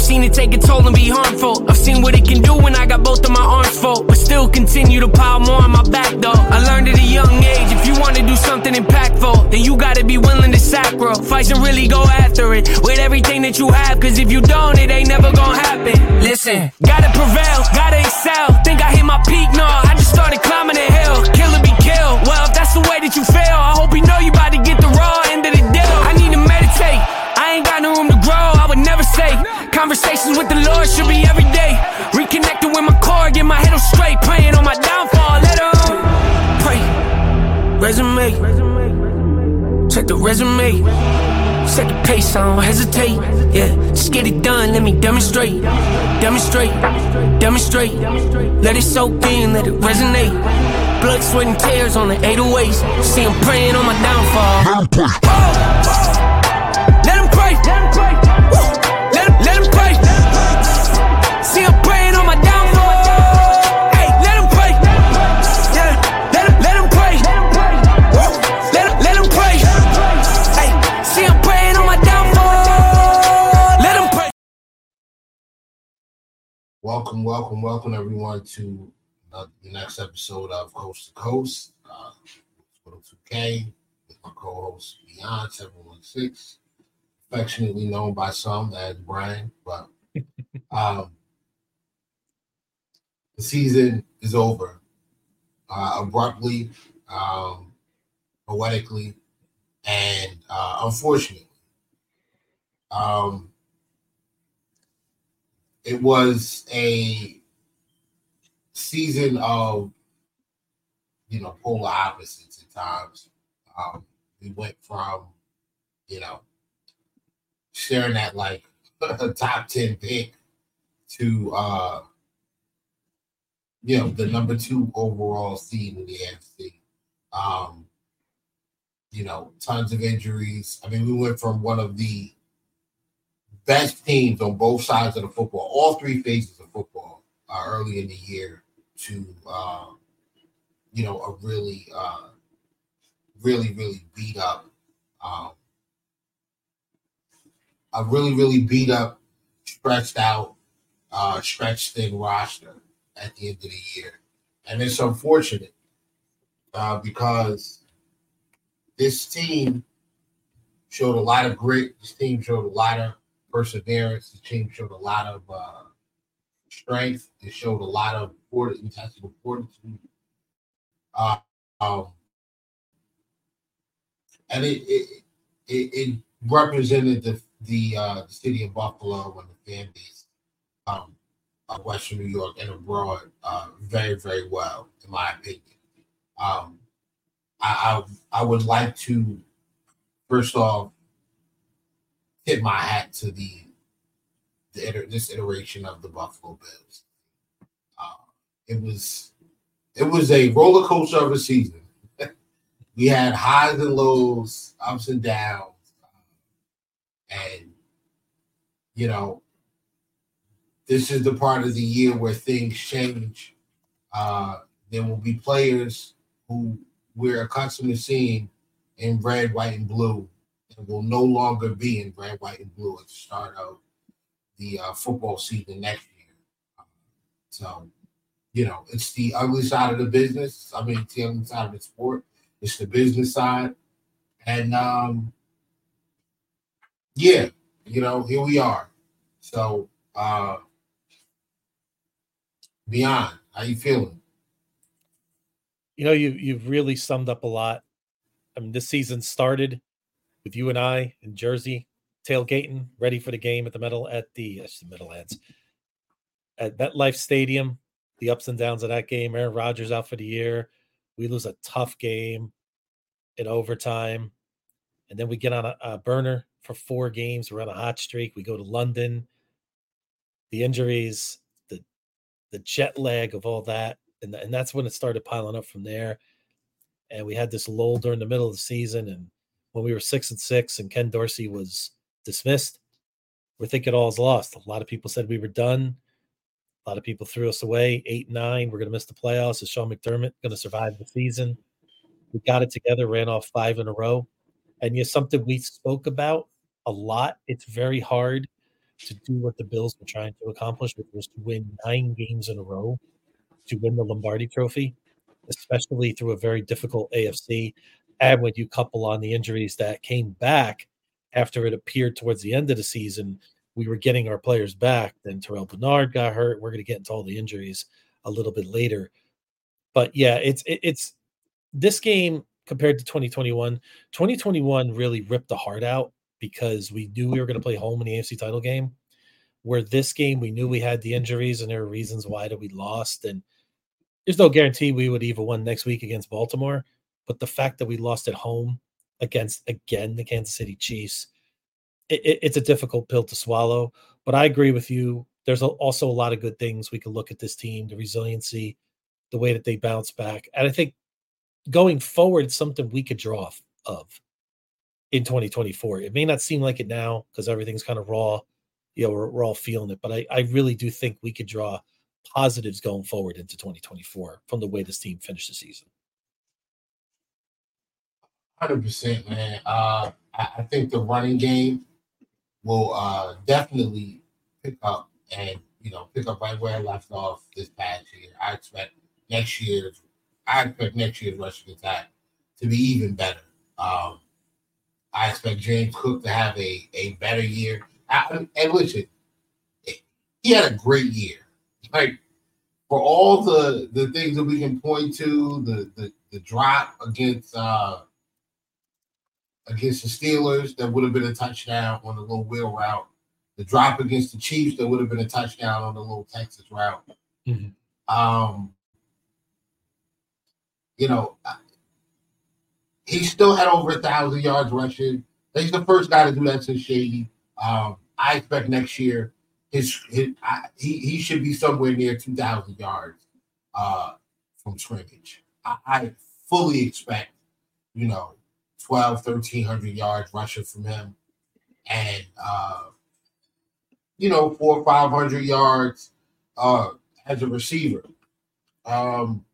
I've seen it take a toll and be harmful. I've seen what it can do when I got both of my arms full, but still continue to pile more on my back though. I learned at a young age if you wanna do something impactful, then you gotta be willing to sacrifice and really go after it with everything that you have. Cause if you don't, it ain't never gonna happen. Listen, gotta prevail, gotta excel. Think I hit my peak? No, I just started climbing the hill. Kill or be killed. Well, if that's the way that you feel, I hope you know you about to get the raw end of the deal. I need to meditate. I ain't got no room to grow. I would never say conversations with the Lord should be every day. Reconnecting with my core, get my head on straight, praying on my downfall. Let her pray. Resume. Check the resume. Set the pace, I don't hesitate. Yeah, just get it done, let me demonstrate. Demonstrate, demonstrate. Let it soak in, let it resonate. Blood, sweat, and tears on the 808s. See, I'm praying on my downfall. Let him pray. Oh, oh. Woo. Let him, let him pray. See, Welcome, welcome, welcome everyone to uh, the next episode of Coast to Coast. Uh, 2K with my co-host Beyond 716, affectionately known by some as Brian, but um, the season is over uh, abruptly, um, poetically, and uh, unfortunately. Um, it was a season of you know polar opposites at times. Um, we went from you know sharing that like a top ten pick to uh you know the number two overall seed in the AFC. Um, you know, tons of injuries. I mean, we went from one of the best teams on both sides of the football, all three phases of football, uh, early in the year to uh, you know a really, uh, really, really beat up, um, a really, really beat up, stretched out, uh, stretched thin roster at the end of the year, and it's unfortunate uh, because this team showed a lot of grit. This team showed a lot of perseverance. The team showed a lot of uh, strength. It showed a lot of fortitude, intestinal fortitude. Uh, um, and it it, it it represented the the uh, the city of Buffalo and the fan base um, of Western New York and abroad uh, very very well, in my opinion. Um, I, I I would like to first off tip my hat to the, the this iteration of the Buffalo Bills. Uh, it was it was a roller coaster of a season. we had highs and lows, ups and downs, and you know this is the part of the year where things change. Uh, there will be players who we're accustomed to seeing in red, white, and blue will no longer be in red, white, and blue at the start of the uh, football season next year. So, you know, it's the ugly side of the business. I mean, it's the ugly side of the sport. It's the business side. And um, yeah, you know, here we are. So, uh, beyond, how you feeling? You know, you you've really summed up a lot. I mean, this season started with you and I in Jersey, tailgating, ready for the game at the metal at the, the Meadowlands at MetLife Stadium. The ups and downs of that game. Aaron Rodgers out for the year. We lose a tough game in overtime, and then we get on a, a burner for four games. We're on a hot streak. We go to London. The injuries, the the jet lag of all that, and and that's when it started piling up from there. And we had this lull during the middle of the season, and when we were six and six, and Ken Dorsey was dismissed, we're thinking all's lost. A lot of people said we were done. A lot of people threw us away. Eight, nine, we're going to miss the playoffs. Is Sean McDermott going to survive the season? We got it together, ran off five in a row, and yet something we spoke about a lot. It's very hard to do what the Bills were trying to accomplish, which was to win nine games in a row to win the Lombardi Trophy, especially through a very difficult AFC. And when you couple on the injuries that came back after it appeared towards the end of the season, we were getting our players back. Then Terrell Bernard got hurt. We're going to get into all the injuries a little bit later. But yeah, it's it, it's this game compared to 2021. 2021 really ripped the heart out because we knew we were going to play home in the AFC title game. Where this game, we knew we had the injuries and there were reasons why that we lost. And there's no guarantee we would even win next week against Baltimore. But the fact that we lost at home against again the Kansas City Chiefs, it, it, it's a difficult pill to swallow. But I agree with you. There's also a lot of good things we can look at this team, the resiliency, the way that they bounce back, and I think going forward, it's something we could draw off of in 2024. It may not seem like it now because everything's kind of raw. You know, we're, we're all feeling it, but I, I really do think we could draw positives going forward into 2024 from the way this team finished the season. Hundred percent, man. Uh, I, think the running game will uh, definitely pick up and you know pick up right where I left off this past year. I expect next year's I expect next year's rushing attack to be even better. Um, I expect James Cook to have a, a better year. I, and listen, he had a great year. Like for all the the things that we can point to, the the, the drop against uh against the Steelers that would have been a touchdown on the little wheel route, the drop against the Chiefs that would have been a touchdown on the little Texas route. Mm-hmm. Um, you know, he still had over a thousand yards rushing. He's the first guy to do that since Shady. Um, I expect next year his, his I, he he should be somewhere near two thousand yards uh, from scrimmage. I, I, fully expect, you know, 12, 1300 yards rushing from him, and uh, you know, four or five hundred yards uh, as a receiver. Um,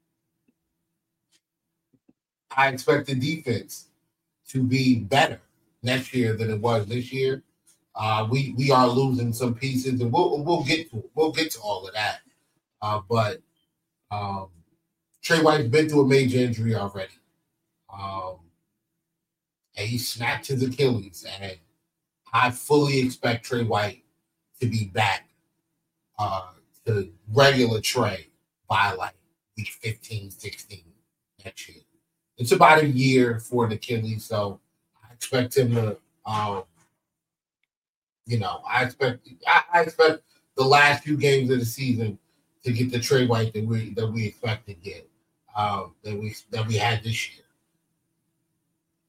I expect the defense to be better next year than it was this year. Uh, we we are losing some pieces, and we'll we'll get to we'll get to all of that. Uh, but um, Trey White's been through a major injury already, um, and he snapped his Achilles. And I fully expect Trey White to be back uh, to regular Trey by like week 15, 16 next year it's about a year for an Achilles, so I expect him to, um, you know, I expect I, I, expect the last few games of the season to get the Trey White that we that we expect to get um, that we that we had this year.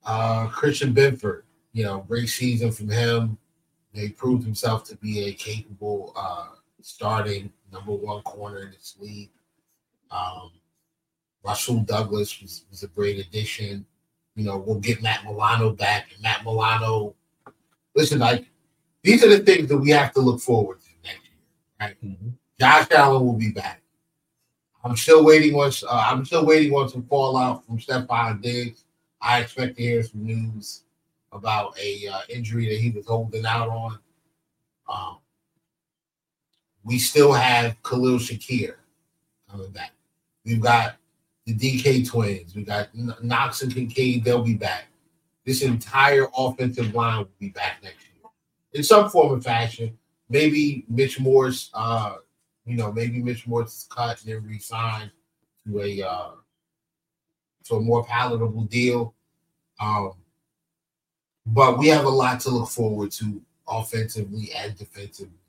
Uh, Christian Benford, you know, great season from him. He proved himself to be a capable uh, starting number one corner in this league. Um, Rasul Douglas was, was a great addition. You know, we'll get Matt Milano back. And Matt Milano, listen, like these are the things that we have to look forward to next year. Right? Mm-hmm. Josh Allen will be back. I'm still waiting on. Uh, I'm still waiting on some fallout from Stefon Diggs. I expect to hear some news about a uh, injury that he was holding out on. Um, we still have Khalil Shakir coming back. We've got the DK twins. We got Knox and Kincaid. They'll be back. This entire offensive line will be back next year in some form or fashion. Maybe Mitch Morse, uh, you know, maybe Mitch Morse is cut and then re-signed to a uh, to a more palatable deal. Um, but we have a lot to look forward to offensively and defensively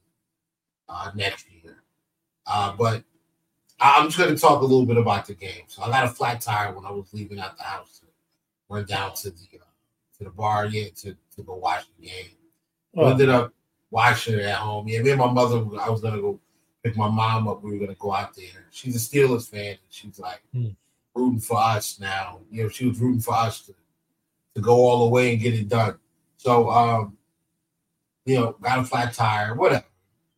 uh, next year. Uh, but I'm just going to talk a little bit about the game. So I got a flat tire when I was leaving out the house. Went down to the uh, to the bar, yeah, to, to go watch the game. Oh. Ended up watching it at home. Yeah, me and my mother. I was gonna go pick my mom up. We were gonna go out there. She's a Steelers fan. And she's like hmm. Rooting for us now. You know, she was rooting for us to to go all the way and get it done. So, um, you know, got a flat tire, whatever.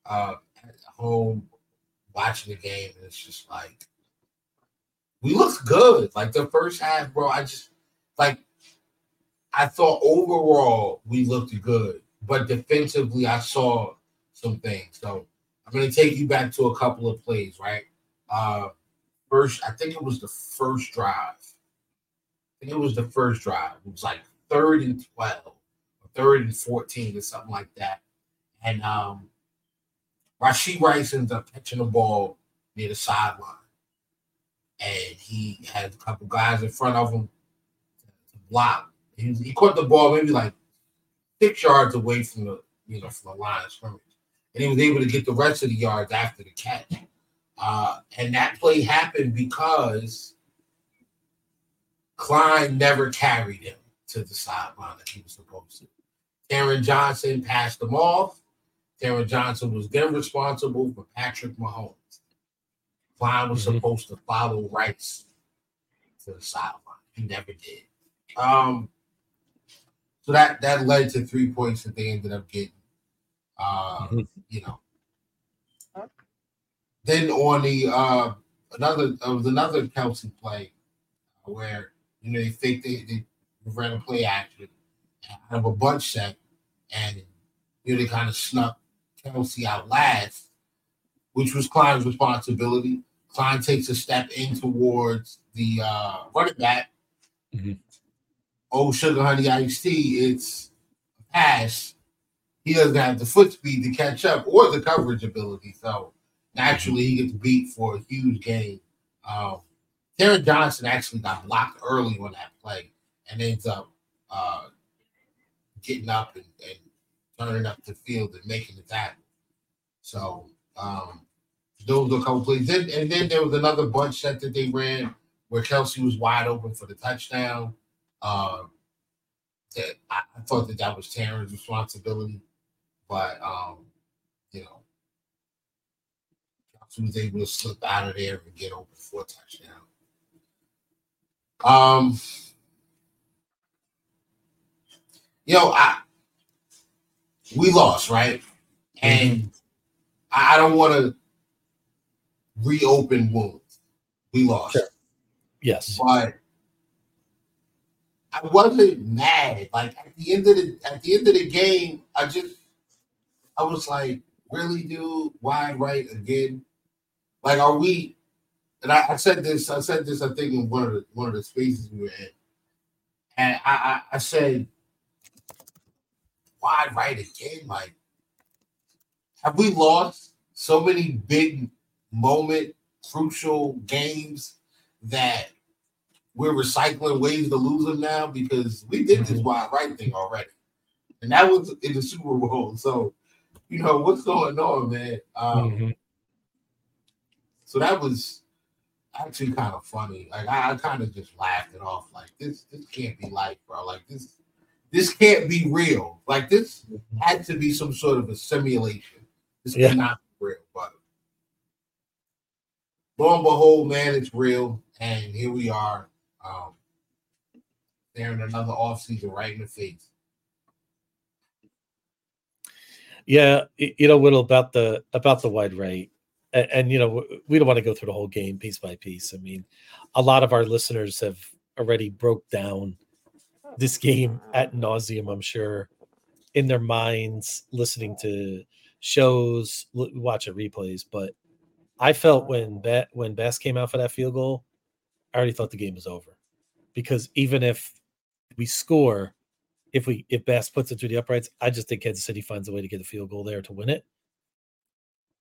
Uh, at home, watching the game, and it's just like we looked good. Like the first half, bro. I just like I thought overall we looked good, but defensively, I saw some things. So I'm going to take you back to a couple of plays, right? Uh, first, I think it was the first drive. I think it was the first drive. It was like third and 12, or third and 14, or something like that. And um, Rashee Rice ends up catching the ball near the sideline. And he had a couple guys in front of him to block. He, he caught the ball maybe like six yards away from the you know from the line of scrimmage, and he was able to get the rest of the yards after the catch. Uh, and that play happened because Klein never carried him to the sideline like he was supposed to. Taron Johnson passed him off. Taron Johnson was then responsible for Patrick Mahomes. Klein was mm-hmm. supposed to follow Rice to the sideline. He never did. Um, so that that led to three points that they ended up getting. Uh, mm-hmm. You know. Then on the uh, another uh, was another Kelce play where you know they think they, they ran a play action out of a bunch set, and you know they kind of snuck Kelce out last, which was Klein's responsibility. Klein takes a step in towards the uh, running back. Mm-hmm. Oh, sugar honey iced tea, it's a pass. He doesn't have the foot speed to catch up or the coverage ability. So naturally, he gets beat for a huge gain. Um, Johnson actually got blocked early on that play and ends up uh, getting up and, and turning up the field and making the tackle. So um, those were a couple plays. Then, and then there was another bunch set that they ran where Kelce was wide open for the touchdown. Uh, that I, thought that that was Taron's responsibility, but um, you know, Kelce was able to slip out of there and get open for a touchdown. Um, you know, I we lost, right? And I don't want to reopen wounds. We lost. Sure. Yes. But I wasn't mad. Like at the end of the at the end of the game, I just I was like, really, dude, why right again? Like, are we? And I, I, said this. I said this. I think in one of the one of the spaces we were in, and I, I, I said, why right again? Like, have we lost so many big moment, crucial games that we're recycling ways to lose them now because we did this mm-hmm. wide right thing already, and that was in the Super Bowl. So, you know what's going on, man. Um, mm-hmm. So that was actually kind of funny. Like I, I kind of just laughed it off. Like this, this can't be life, bro. Like this, this can't be real. Like this had to be some sort of a simulation. This yeah. cannot be real. But lo and behold, man, it's real. And here we are um, in another offseason right in the face. Yeah, you know, Whittle about the about the wide right, and, and, you know, we don't want to go through the whole game piece by piece. I mean, a lot of our listeners have already broke down this game at nauseum. I'm sure in their minds, listening to shows, watching replays. But I felt when Bat when Bass came out for that field goal, I already thought the game was over because even if we score, if we if Bass puts it through the uprights, I just think Kansas City finds a way to get a field goal there to win it.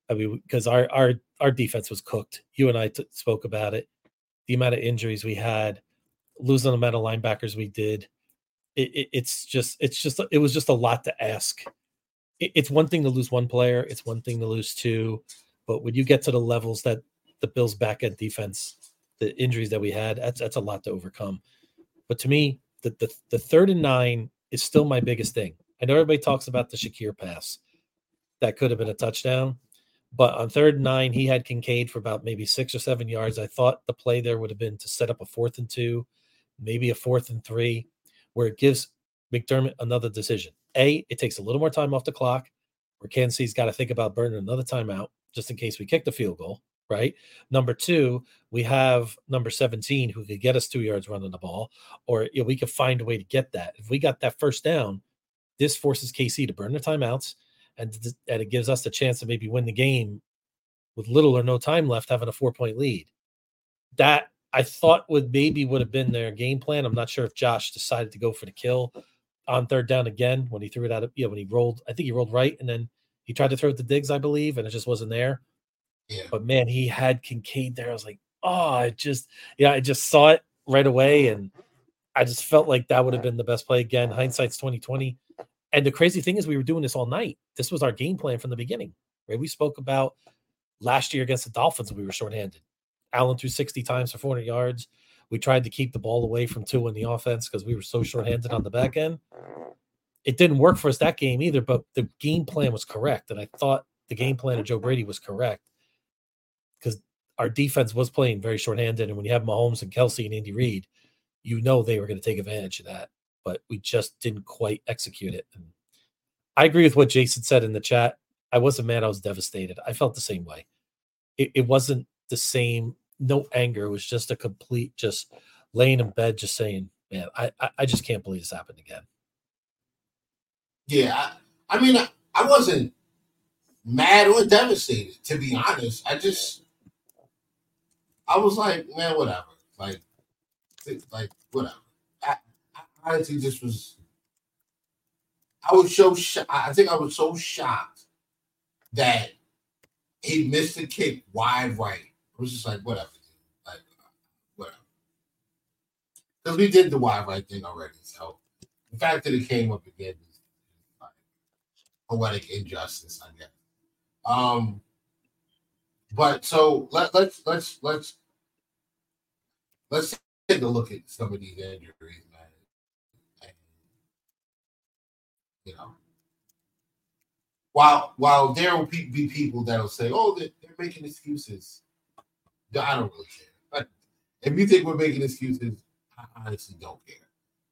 I mean, because our our our defense was cooked. You and I t- spoke about it. The amount of injuries we had, losing the amount of linebackers we did, it, it, it's just it's just it was just a lot to ask. It, it's one thing to lose one player. It's one thing to lose two, but when you get to the levels that the Bills' back end defense the injuries that we had, that's that's a lot to overcome. But to me, the the, the third and nine is still my biggest thing. I know everybody talks about the Shakir pass. That could have been a touchdown. But on third and nine, he had Kincaid for about maybe six or seven yards. I thought the play there would have been to set up a fourth and two, maybe a fourth and three, where it gives McDermott another decision. A, it takes a little more time off the clock, where Kansas City's got to think about burning another timeout just in case we kick the field goal right? Number two, we have number 17 who could get us two yards running the ball, or you know, we could find a way to get that. If we got that first down, this forces KC to burn the timeouts and and it gives us the chance to maybe win the game with little or no time left, having a four point lead. That I thought would maybe would have been their game plan. I'm not sure if Josh decided to go for the kill on third down again when he threw it out of yeah when he rolled. I think he rolled right and then he tried to throw it to Diggs, I believe, and it just wasn't there. Yeah. But man, he had Kincaid there. I was like, oh, I just yeah, I just saw it right away, and I just felt like that would have been the best play again. Hindsight's twenty twenty. And the crazy thing is, we were doing this all night. This was our game plan from the beginning, right? We spoke about last year against the Dolphins, we were shorthanded. Allen threw 60 times for 400 yards. We tried to keep the ball away from Tua in the offense because we were so shorthanded on the back end. It didn't work for us that game either, but the game plan was correct. And I thought the game plan of Joe Brady was correct because our defense was playing very shorthanded. And when you have Mahomes and Kelce and Andy Reid, you know they were going to take advantage of that. But we just didn't quite execute it. And I agree with what Jason said in the chat. I wasn't mad. I was devastated. I felt the same way. It, it wasn't the same. No anger. It was just a complete, just laying in bed, just saying, "Man, I, I, just can't believe this happened again." Yeah, I, mean, I, I wasn't mad or devastated, to be honest. I just, I was like, man, whatever. Like, like whatever. I, I honestly just was. I was so. Sho- I think I was so shocked that he missed the kick wide right. It was just like whatever, like whatever. Because we did the wide right thing already. So the fact that it came up again is like poetic injustice, I guess. Um, but so let, let's let's let's let's take a look at some of these injuries, man. And, you know, while while there will be people that'll say, "Oh, they're, they're making excuses," I don't really care. But if you think we're making excuses, I honestly don't care.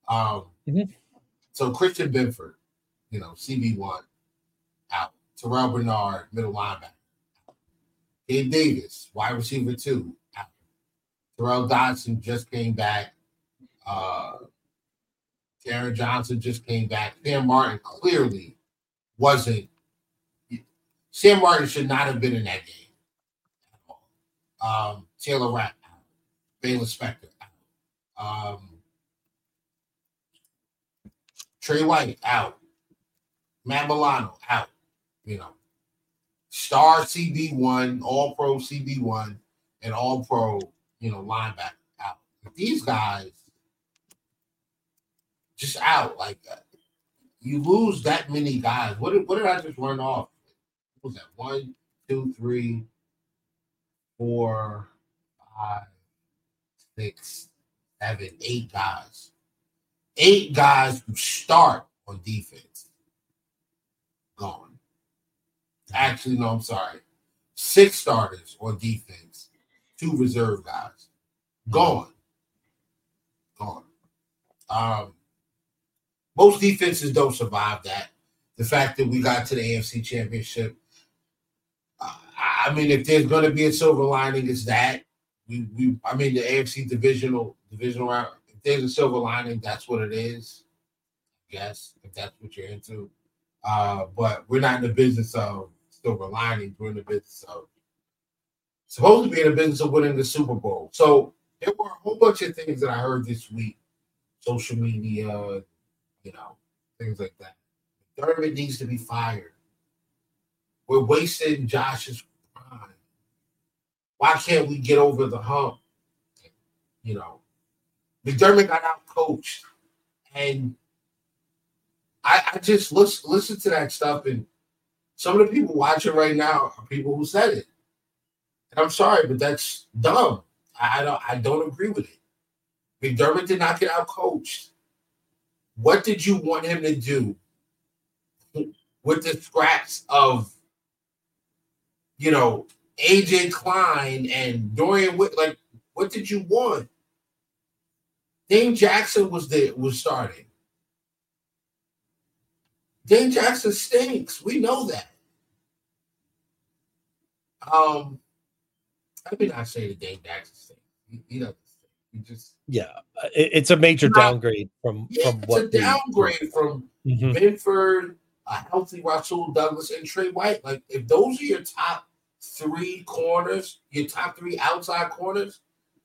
Um, Mhm. So Christian Benford, you know, CB one out. Terrell Bernard, middle linebacker. Gabe Davis, wide receiver two, out. Terrell Dodson just came back. Uh, Taron Johnson just came back. Sam Martin clearly wasn't. Sam Martin should not have been in that game at all. Um, Taylor Rapp. Baylor Spector. Um, Trey White out. Matt Milano out. You know, star CB1, all pro CB1, and all pro, you know, linebacker out. These guys just out like that. You lose that many guys. What did, what did I just run off? What was that? One, two, three, four, five, six, seven, eight guys. Eight guys who start on defense. Gone. Actually, no, I'm sorry. Six starters on defense, two reserve guys. Gone. Gone. Um, most defenses don't survive that. The fact that we got to the AFC Championship. Uh, I mean, if there's going to be a silver lining, it's that we we. I mean, the AFC divisional divisional round. If there's a silver lining, that's what it is. Guess if that's what you're into. Uh, but we're not in the business of silver linings. We're in the business of supposed to be in the business of winning the Super Bowl. So there were a whole bunch of things that I heard this week, social media, you know, things like that. McDermott needs to be fired. We're wasting Josh's prime. Why can't we get over the hump? You know, McDermott got out coached, and I, I just listen listen to that stuff, and some of the people watching right now are people who said it. And I'm sorry, but that's dumb. I, I don't I don't agree with it. McDermott did not get out coached. What did you want him to do with the scraps of, you know, AJ Klein and Dorian? Like, what did you want? Dane Jackson was the was starting. Dane Jackson stinks. We know that. Um, I mean, I say that Dane Jackson stinks. He, he doesn't just Yeah, it- it's a major Not- downgrade from yeah, from it's what a we- downgrade from Mhm. Benford, a healthy Rasul Douglas, and Trey White. Like if those are your top three corners, your top three outside corners,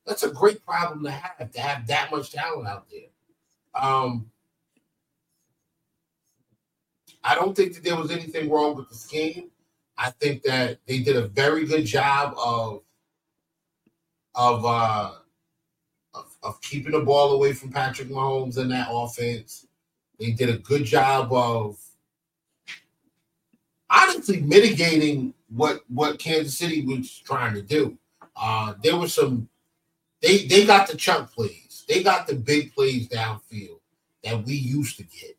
that's a great problem to have to have that much talent out there. Um, I don't think that there was anything wrong with the scheme. I think that they did a very good job of of uh of, keeping the ball away from Patrick Mahomes in that offense. They did a good job of honestly mitigating what what Kansas City was trying to do. Uh, there was some they they got the chunk plays, they got the big plays downfield that we used to get.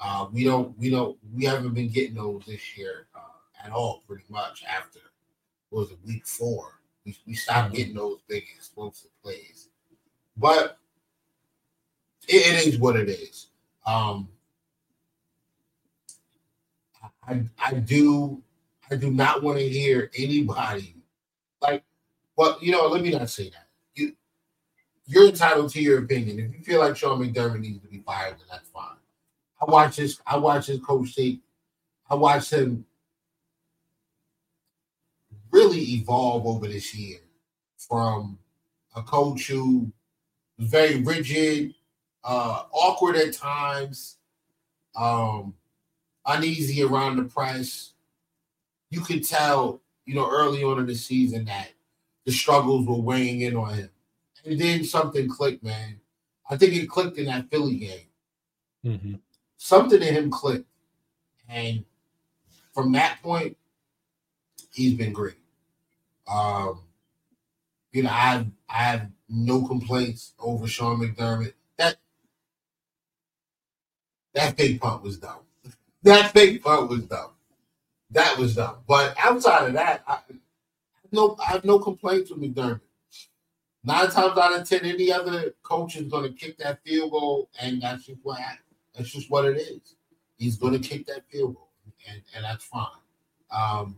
Uh, we don't we don't we haven't been getting those this year uh, at all, pretty much. After was it week four, we, we stopped getting those big explosive plays, but it, it is what it is. Um, I I do I do not want to hear anybody like well, you know, let me not say that. You you're entitled to your opinion. If you feel like Sean McDermott needs to be fired, then that's fine. I watch his I watch his coach tape. I watched him really evolve over this year from a coach who very rigid, uh, awkward at times, um, uneasy around the press. You could tell, you know, early on in the season that the struggles were weighing in on him. And then something clicked, man. I think it clicked in that Philly game. Mm-hmm. Something in him clicked. And from that point, he's been great. Um, you know, I I have no complaints over Sean McDermott. That that fake punt was dumb. That fake punt was dumb. That was dumb. But outside of that, I, no, I have no complaints with McDermott. Nine times out of ten, any other coach is going to kick that field goal, and that's just what that's just what it is. He's going to kick that field goal, and, and that's fine. Um,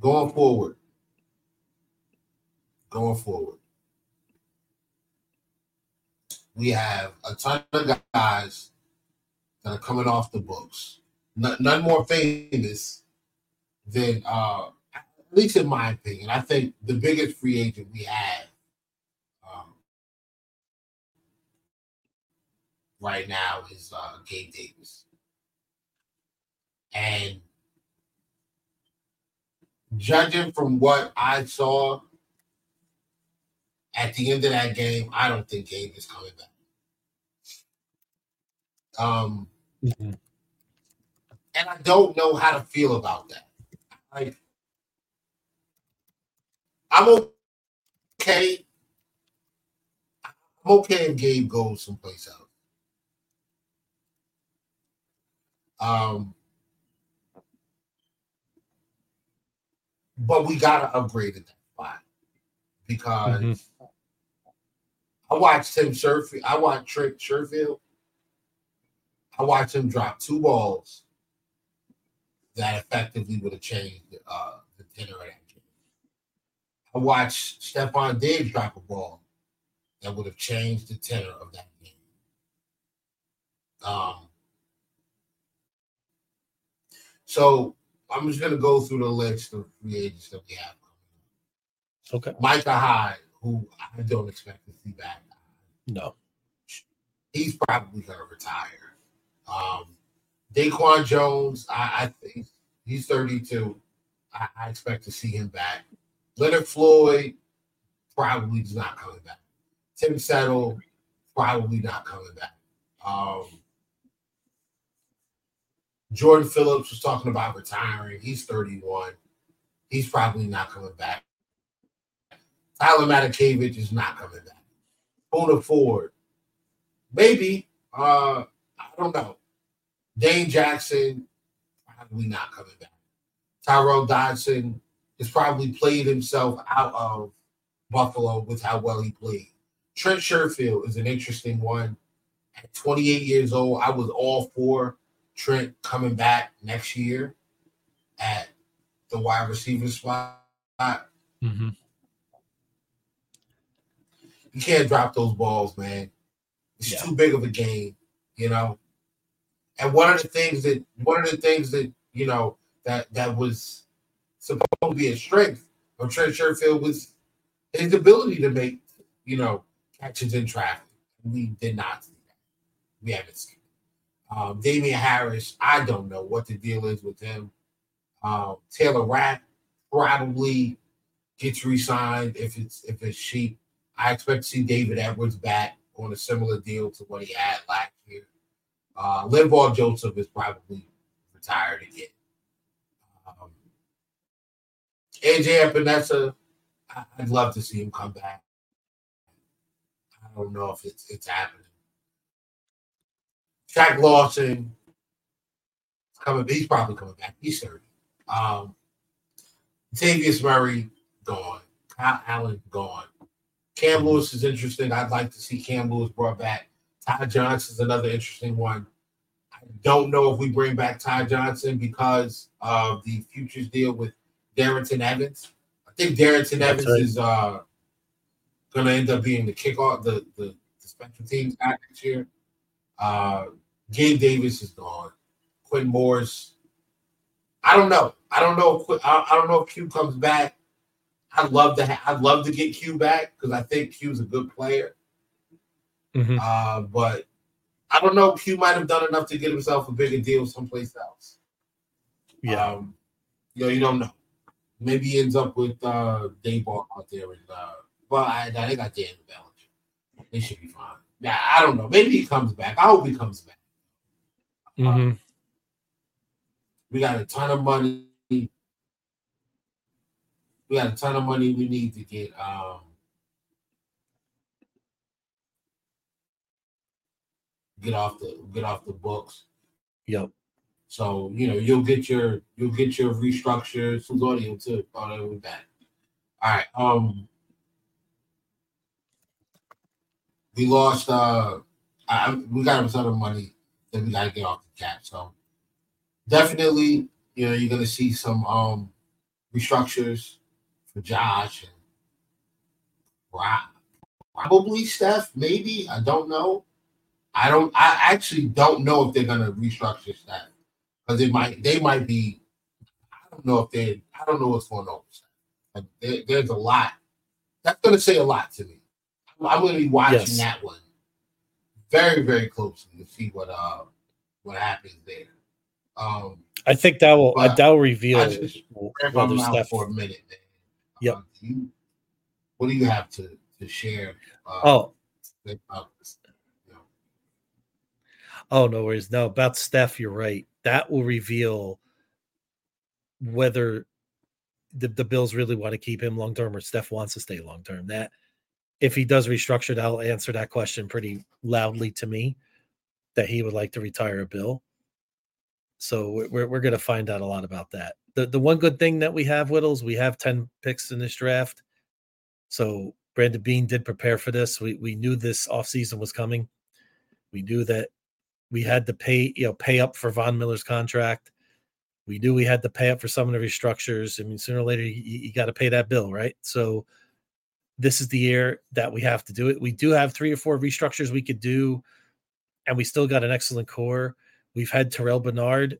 going forward, going forward, we have a ton of guys that are coming off the books. None, more famous than, uh, at least in my opinion, I think the biggest free agent we have um, right now is uh, Gabe Davis. And judging from what I saw at the end of that game, I don't think Gabe is coming back. Um, Mm-hmm. and I don't know how to feel about that. Like, I'm okay. I'm okay if Gabe goes someplace else. Um, but we gotta upgrade at that spot because Mhm. I watched him surf. I watched Trent Sherfield. I watched him drop two balls that effectively would have changed uh, the tenor of that game. I watched Stefon Diggs drop a ball that would have changed the tenor of that game. Um, so I'm just gonna go through the list of free agents that we have. Okay. Micah Hyde, who I don't expect to see back. No. he's probably to retire. Um, Daquan Jones, I, I think he's 32. I, I expect to see him back. Leonard Floyd, probably is not coming back. Tim Settle, probably not coming back. Um, Jordan Phillips was talking about retiring. He's 31. He's probably not coming back. Tyler Matakevich is not coming back. Poona Ford, maybe. Uh, I don't know. Dane Jackson, probably not coming back. Tyrell Dodson has probably played himself out of Buffalo with how well he played. Trent Sherfield is an interesting one. At 28 years old, I was all for Trent coming back next year at the wide receiver spot. Mm-hmm. You can't drop those balls, man. It's Yeah. too big of a game, you know. And one of the things that one of the things that you know that that was supposed to be a strength of Trent Sherfield was his ability to make you know catches in traffic. We did not see that. We haven't seen. Um, Damien Harris, I don't know what the deal is with him. Um, Taylor Rapp probably gets re-signed if it's if it's cheap. I expect to see David Edwards back on a similar deal to what he had last year. Uh, Linval Joseph is probably retired again. Um, AJ Epenesa, I'd love to see him come back. I don't know if it's it's happening. Shaq Lawson coming. He's probably coming back. He's 30. Um, Tavius Murray gone. Kyle Allen gone. Cam Lewis is interesting. I'd like to see Cam Lewis brought back. Ty Johnson is another interesting one. I don't know if we bring back Ty Johnson because of the futures deal with Darrynton Evans. I think Darrynton That's Evans right. is uh, going to end up being the kickoff, the, the, the special teams guy next year. Uh, Gabe Davis is gone. Quinn Morris. I don't know. I don't know. If, I, I don't know if Q comes back. I'd love to. Ha- I'd love to get Q back because I think Q's a good player. Mhm. Uh, but I don't know. Q might have done enough to get himself a bigger deal someplace else. Yeah. Um, you know, you don't know. Maybe he ends up with uh Daboll out there and uh well I, they got Daniel Bellinger. They should be fine. Yeah, I don't know. Maybe he comes back. I hope he comes back. Mhm. We got a ton of money. We got a ton of money we need to get um get off the get off the books. Yep. So you know you'll get your you'll get your restructures. Who's audio too? Oh, no, we back. All right. Um, we lost. Uh, I, we got a ton of money that we got to get off the cap. So definitely, you know, you're gonna see some um restructures for Josh and Rob. Probably Steph, maybe. I don't know. I don't. I actually don't know if they're gonna restructure Steph because they might. They might be. I don't know if they. I don't know what's going on. Like, there, there's a lot. That's gonna say a lot to me. I'm, I'm gonna be watching Yes. that one very, very closely to see what uh what happens there. Um, I think that will But that will reveal I just- whether Steph. for a minute, man. Yep. Uh, do you, what do you have to to share? Uh, Oh, about this? You know, oh no worries. No, about Steph, you're right. That will reveal whether the, the Bills really want to keep him long term or Steph wants to stay long term. That if he does restructure, that'll answer that question pretty loudly to me that he would like to retire a bill. So we're we're, going to find out a lot about that. The the one good thing that we have, Whittles, we have ten picks in this draft. So Brandon Beane did prepare for this. We we knew this offseason was coming. We knew that we had to pay, you know, pay up for Von Miller's contract. We knew we had to pay up for some of the restructures. I mean, sooner or later, you, you got to pay that bill, right? So this is the year that we have to do it. We do have three or four restructures we could do, and we still got an excellent core. We've had Terrell Bernard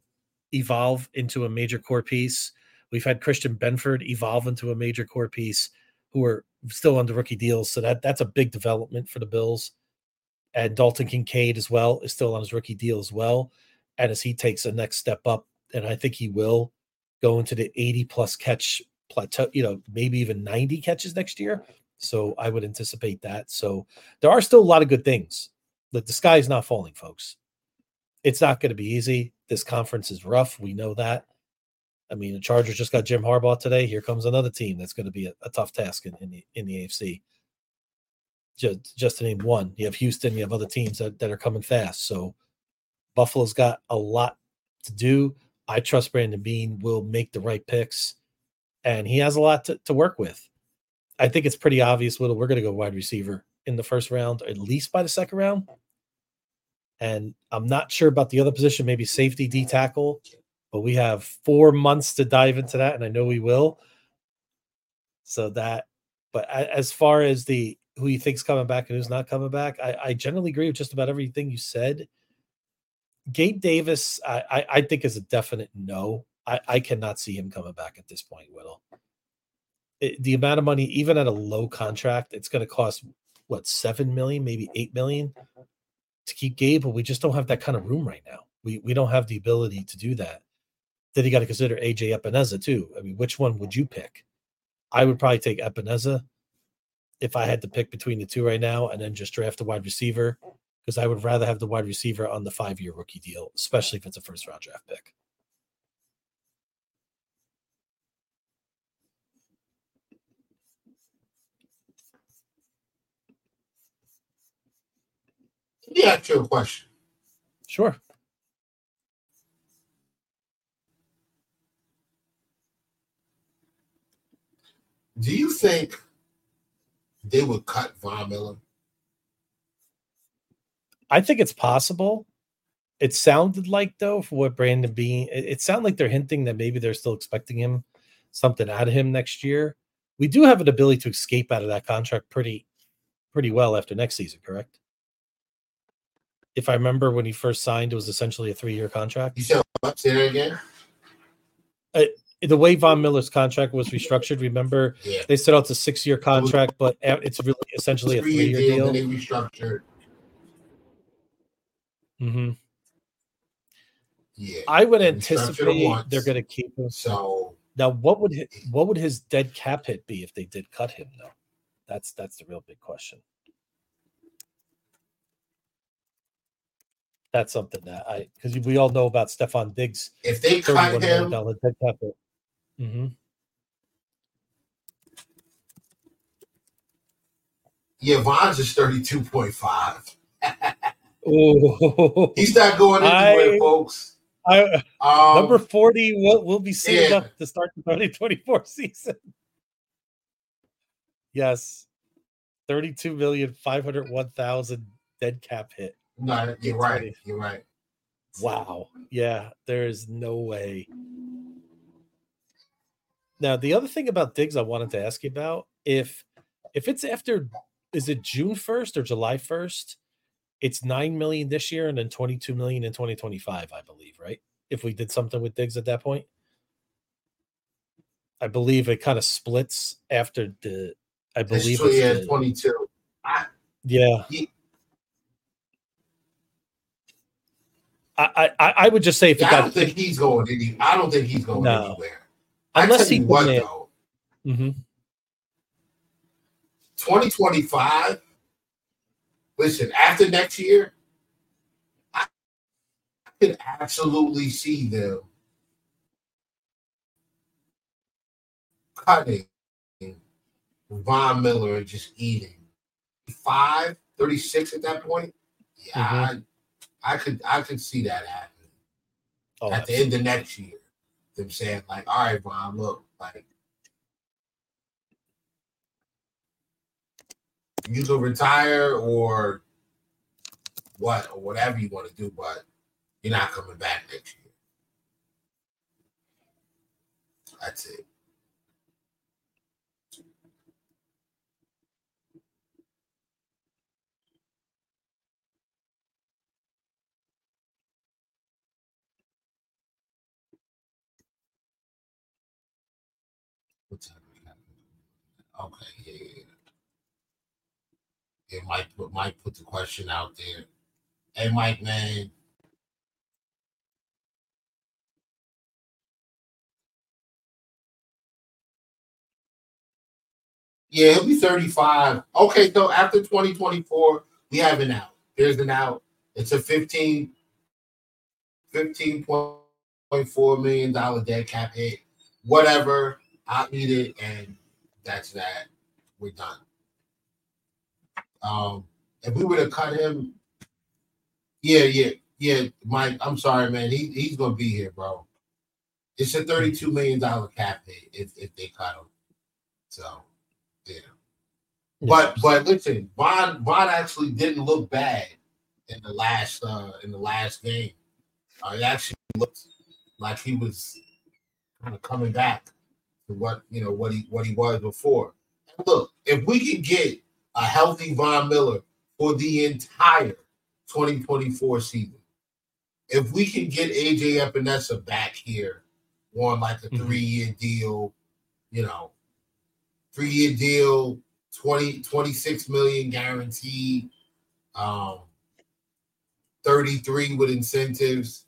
evolve into a major core piece. We've had Christian Benford evolve into a major core piece, who are still under rookie deals. So that that's a big development for the Bills. And Dalton Kincaid as well is still on his rookie deal as well. And as he takes the next step up, and I think he will go into the 80 plus catch plateau, you know, maybe even 90 catches next year. So I would anticipate that. So there are still a lot of good things. Like the sky is not falling, folks. It's not going to be easy. This conference is rough. We know that. I mean, the Chargers just got Jim Harbaugh today. Here comes another team that's going to be a, a tough task in, in the in the AFC. Just just to name one, you have Houston, you have other teams that, that are coming fast. So Buffalo's got a lot to do. I trust Brandon Beane will make the right picks, and he has a lot to, to work with. I think it's pretty obvious. Little, we're going to go wide receiver in the first round, at least by the second round. And I'm not sure about the other position, maybe safety, D tackle, but we have four months to dive into that, and I know we will. So that, but as far as the who you think's coming back and who's not coming back. I, I generally agree with just about everything you said. Gabe Davis, I, I, I think is a definite no. I, I cannot see him coming back at this point, Whittle. It, the amount of money, even at a low contract, it's going to cost what seven million, maybe eight million to keep Gabe, but we just don't have that kind of room right now. We we don't have the ability to do that. Then you got to consider AJ Epenesa too. I mean, which one would you pick? I would probably take Epenesa if I had to pick between the two right now, and then just draft a wide receiver because I would rather have the wide receiver on the five year rookie deal, especially if it's a first round draft pick. Me ask you a question. Sure. Do you think they would cut Von Miller? I think it's possible. It sounded like though, for what Brandon Beane, it, it sounded like they're hinting that maybe they're still expecting him something out of him next year. We do have an ability to escape out of that contract pretty, pretty well after next season, correct? If I remember when he first signed, it was essentially a three-year contract. You said what? Say that again. The way Von Miller's contract was restructured, remember Yeah. they said oh, it's a six-year contract, but it's really essentially a Three-year deal. They restructured. hmm Yeah. I would They restructured it anticipate once. they're going to keep him. So Now, what would hi- what would his dead cap hit be if they did cut him? Though, that's that's the real big question. That's something that I because we all know about Stefon Diggs, if they cut him, dollar dead cap mm-hmm. yeah, Von's is thirty-two point five. Oh, He's not going anywhere, I- folks. I, Um, number forty will will be sealed yeah. up to start the twenty twenty four season. Yes, thirty two million five hundred one thousand dead cap hit. No, you're right. funny. You're right. Wow. Yeah, there is no way. Now, the other thing about Diggs I wanted to ask you about if if it's after is it June 1st or July 1st? It's 9 million this year and then 22 million in 2025, I believe, right? If we did something with Diggs at that point. I believe it kind of splits after the I believe tw- it's yeah, the- 22. yeah. Ye- I, I I would just say if Yeah, I don't think he's going any. I don't think he's going No. anywhere. I unless he what, though, Mhm. 2025. Listen, after next year, I can absolutely see them cutting Von Miller and just eating. Five, 36 at that point. Yeah, Mm-hmm. I, could I could see that happening. Oh, at the end of next year. Them saying like, all right, Von, look, like you can retire or what or whatever you want to do, but you're not coming back next year. That's it. Okay, yeah, yeah, yeah. Put Mike put the question out there. Hey, Mike, man. Yeah, he'll be 35. Okay, so after 2024, we have an out. There's an out. It's a 15, 15.4 million dollar dead cap hit. Whatever. I'll eat it, and that's that. We're done. Um, if we were to cut him, yeah, yeah, yeah, Mike. I'm sorry, man. He he's gonna be here, bro. It's a 32 million dollar cap hit if if they cut him. So, yeah. But but listen, Von Von actually didn't look bad in the last uh in the last game. Uh, he actually looked like he was kind of coming back to what you know what he what he was before. Look, if we can get a healthy Von Miller for the entire 2024 season. If we can get AJ Epenesa back here on like a Mhm. three year deal, you know, three year deal, 20, 26 million guaranteed, um, 33 with incentives,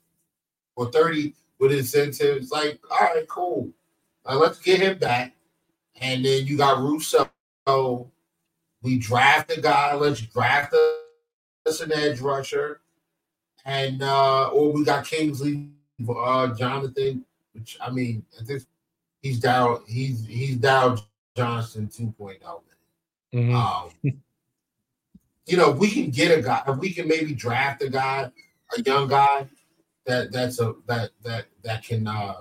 or 30 with incentives. Like, all right, cool. Uh, let's get him back. And then you got Rousseau. We draft a guy. Let's draft a, us an edge rusher. And uh or we got Kingsley uh Jonathan, which I mean, I think he's Dow he's he's Dow Johnson 2.0. Mhm. Um, you know, we can get a guy, if we can maybe draft a guy, a young guy that that's a that that that can uh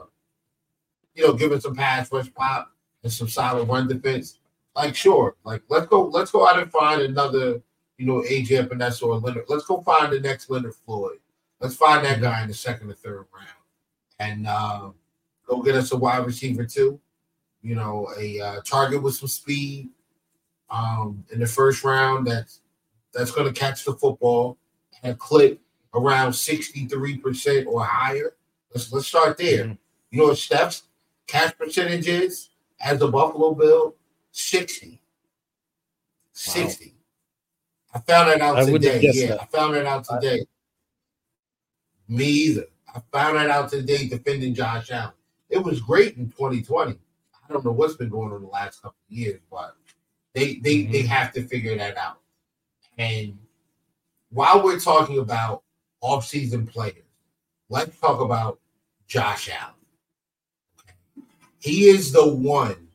you know give us some pass rush pop and some solid run defense. Like sure, like let's go let's go out and find another you know AJ Epenesa or Leonard. Let's go find the next Leonard Floyd. Let's find that guy in the second or third round, and uh, go get us a wide receiver too. You know, a uh, target with some speed um, in the first round that's that's going to catch the football and clip around 63% or higher. Let's let's start there. Mhm. You know what Steph's catch percentage is as a Buffalo Bill? 60. 60. I found that out I today. Yeah, that. I found that out today. Me either. I found that out today defending Josh Allen. It was great in 2020. I don't know what's been going on the last couple of years, but they they they Mhm. have to figure that out. And while we're talking about off-season players, let's talk about Josh Allen. He is the one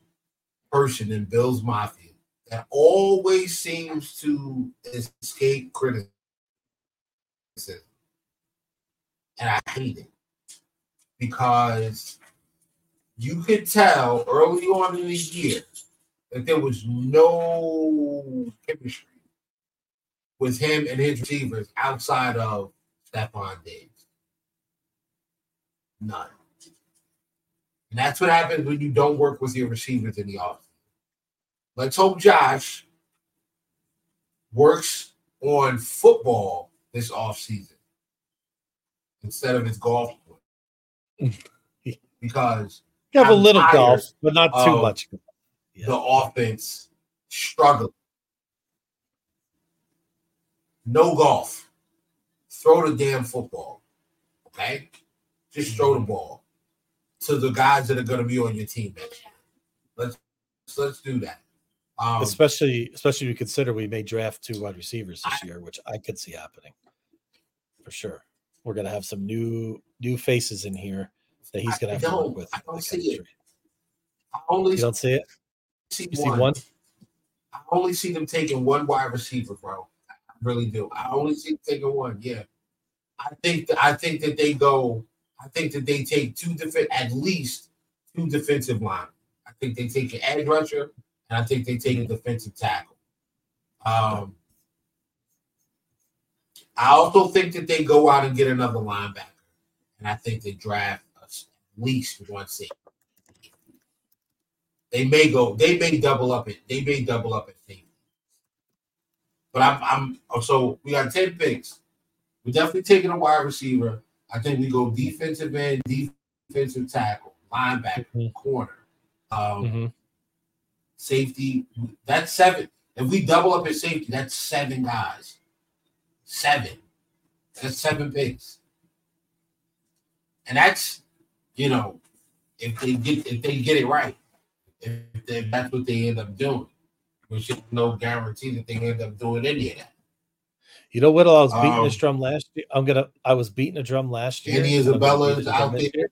person in Bills Mafia that always seems to escape criticism. And I hate it because you could tell early on in the year that there was no chemistry with him and his receivers outside of Stefon Diggs. None. And that's what happens when you don't work with your receivers in the offseason. Let's hope Josh works on football this offseason instead of his golf. because You have a I'm little golf, but not too much. Yeah. the offense struggling. No golf. Throw the damn football. Okay? Just throw the mm-hmm. ball to the guys that are going to be on your team next year. Let's let's do that. Um, especially especially if you consider we may draft two wide receivers this year, which I could see happening for sure. We're gonna have some new new faces in here that he's gonna I have to work with. I don't see it. I only You don't see it? see, You see one. one? I only see them taking one wide receiver, bro. I really do. I only see them taking one. Yeah. I think that I think that they go. I think that they take two defense at least two defensive line. I think they take an edge rusher, and I think they take a defensive tackle. Um, I also think that they go out and get another linebacker, and I think they draft at least one safety. They may go. They may double up it. They may double up at. But I'm. I'm. So we got ten picks. We're definitely taking a wide receiver. I think we go defensive end, defensive tackle, linebacker, Mhm. corner, um, Mhm. safety. That's seven. If we double up at safety, that's seven guys. Seven. That's seven picks. And that's, you know, if they get if they get it right, if, they, that's what they end up doing, which is no guarantee that they end up doing any of that. You know what? I was beating Um, this drum last year. I'm gonna. I was beating a drum last year. Danny and I'm gonna Isabella is out there.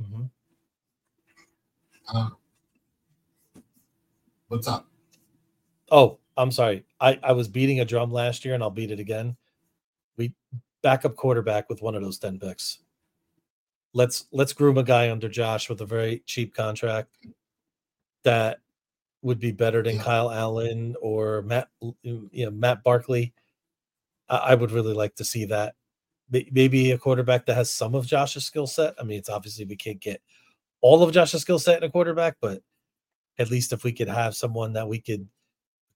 Mhm. Uh, what's up? Oh, I'm sorry. I, I was beating a drum last year and I'll beat it again. We backup quarterback with one of those 10 picks. Let's let's groom a guy under Josh with a very cheap contract that would be better than Yeah. Kyle Allen or Matt you know, Matt Barkley. I, would really like to see that. Maybe a quarterback that has some of Josh's skill set. I mean, it's obviously we can't get all of Josh's skill set in a quarterback, but at least if we could have someone that we could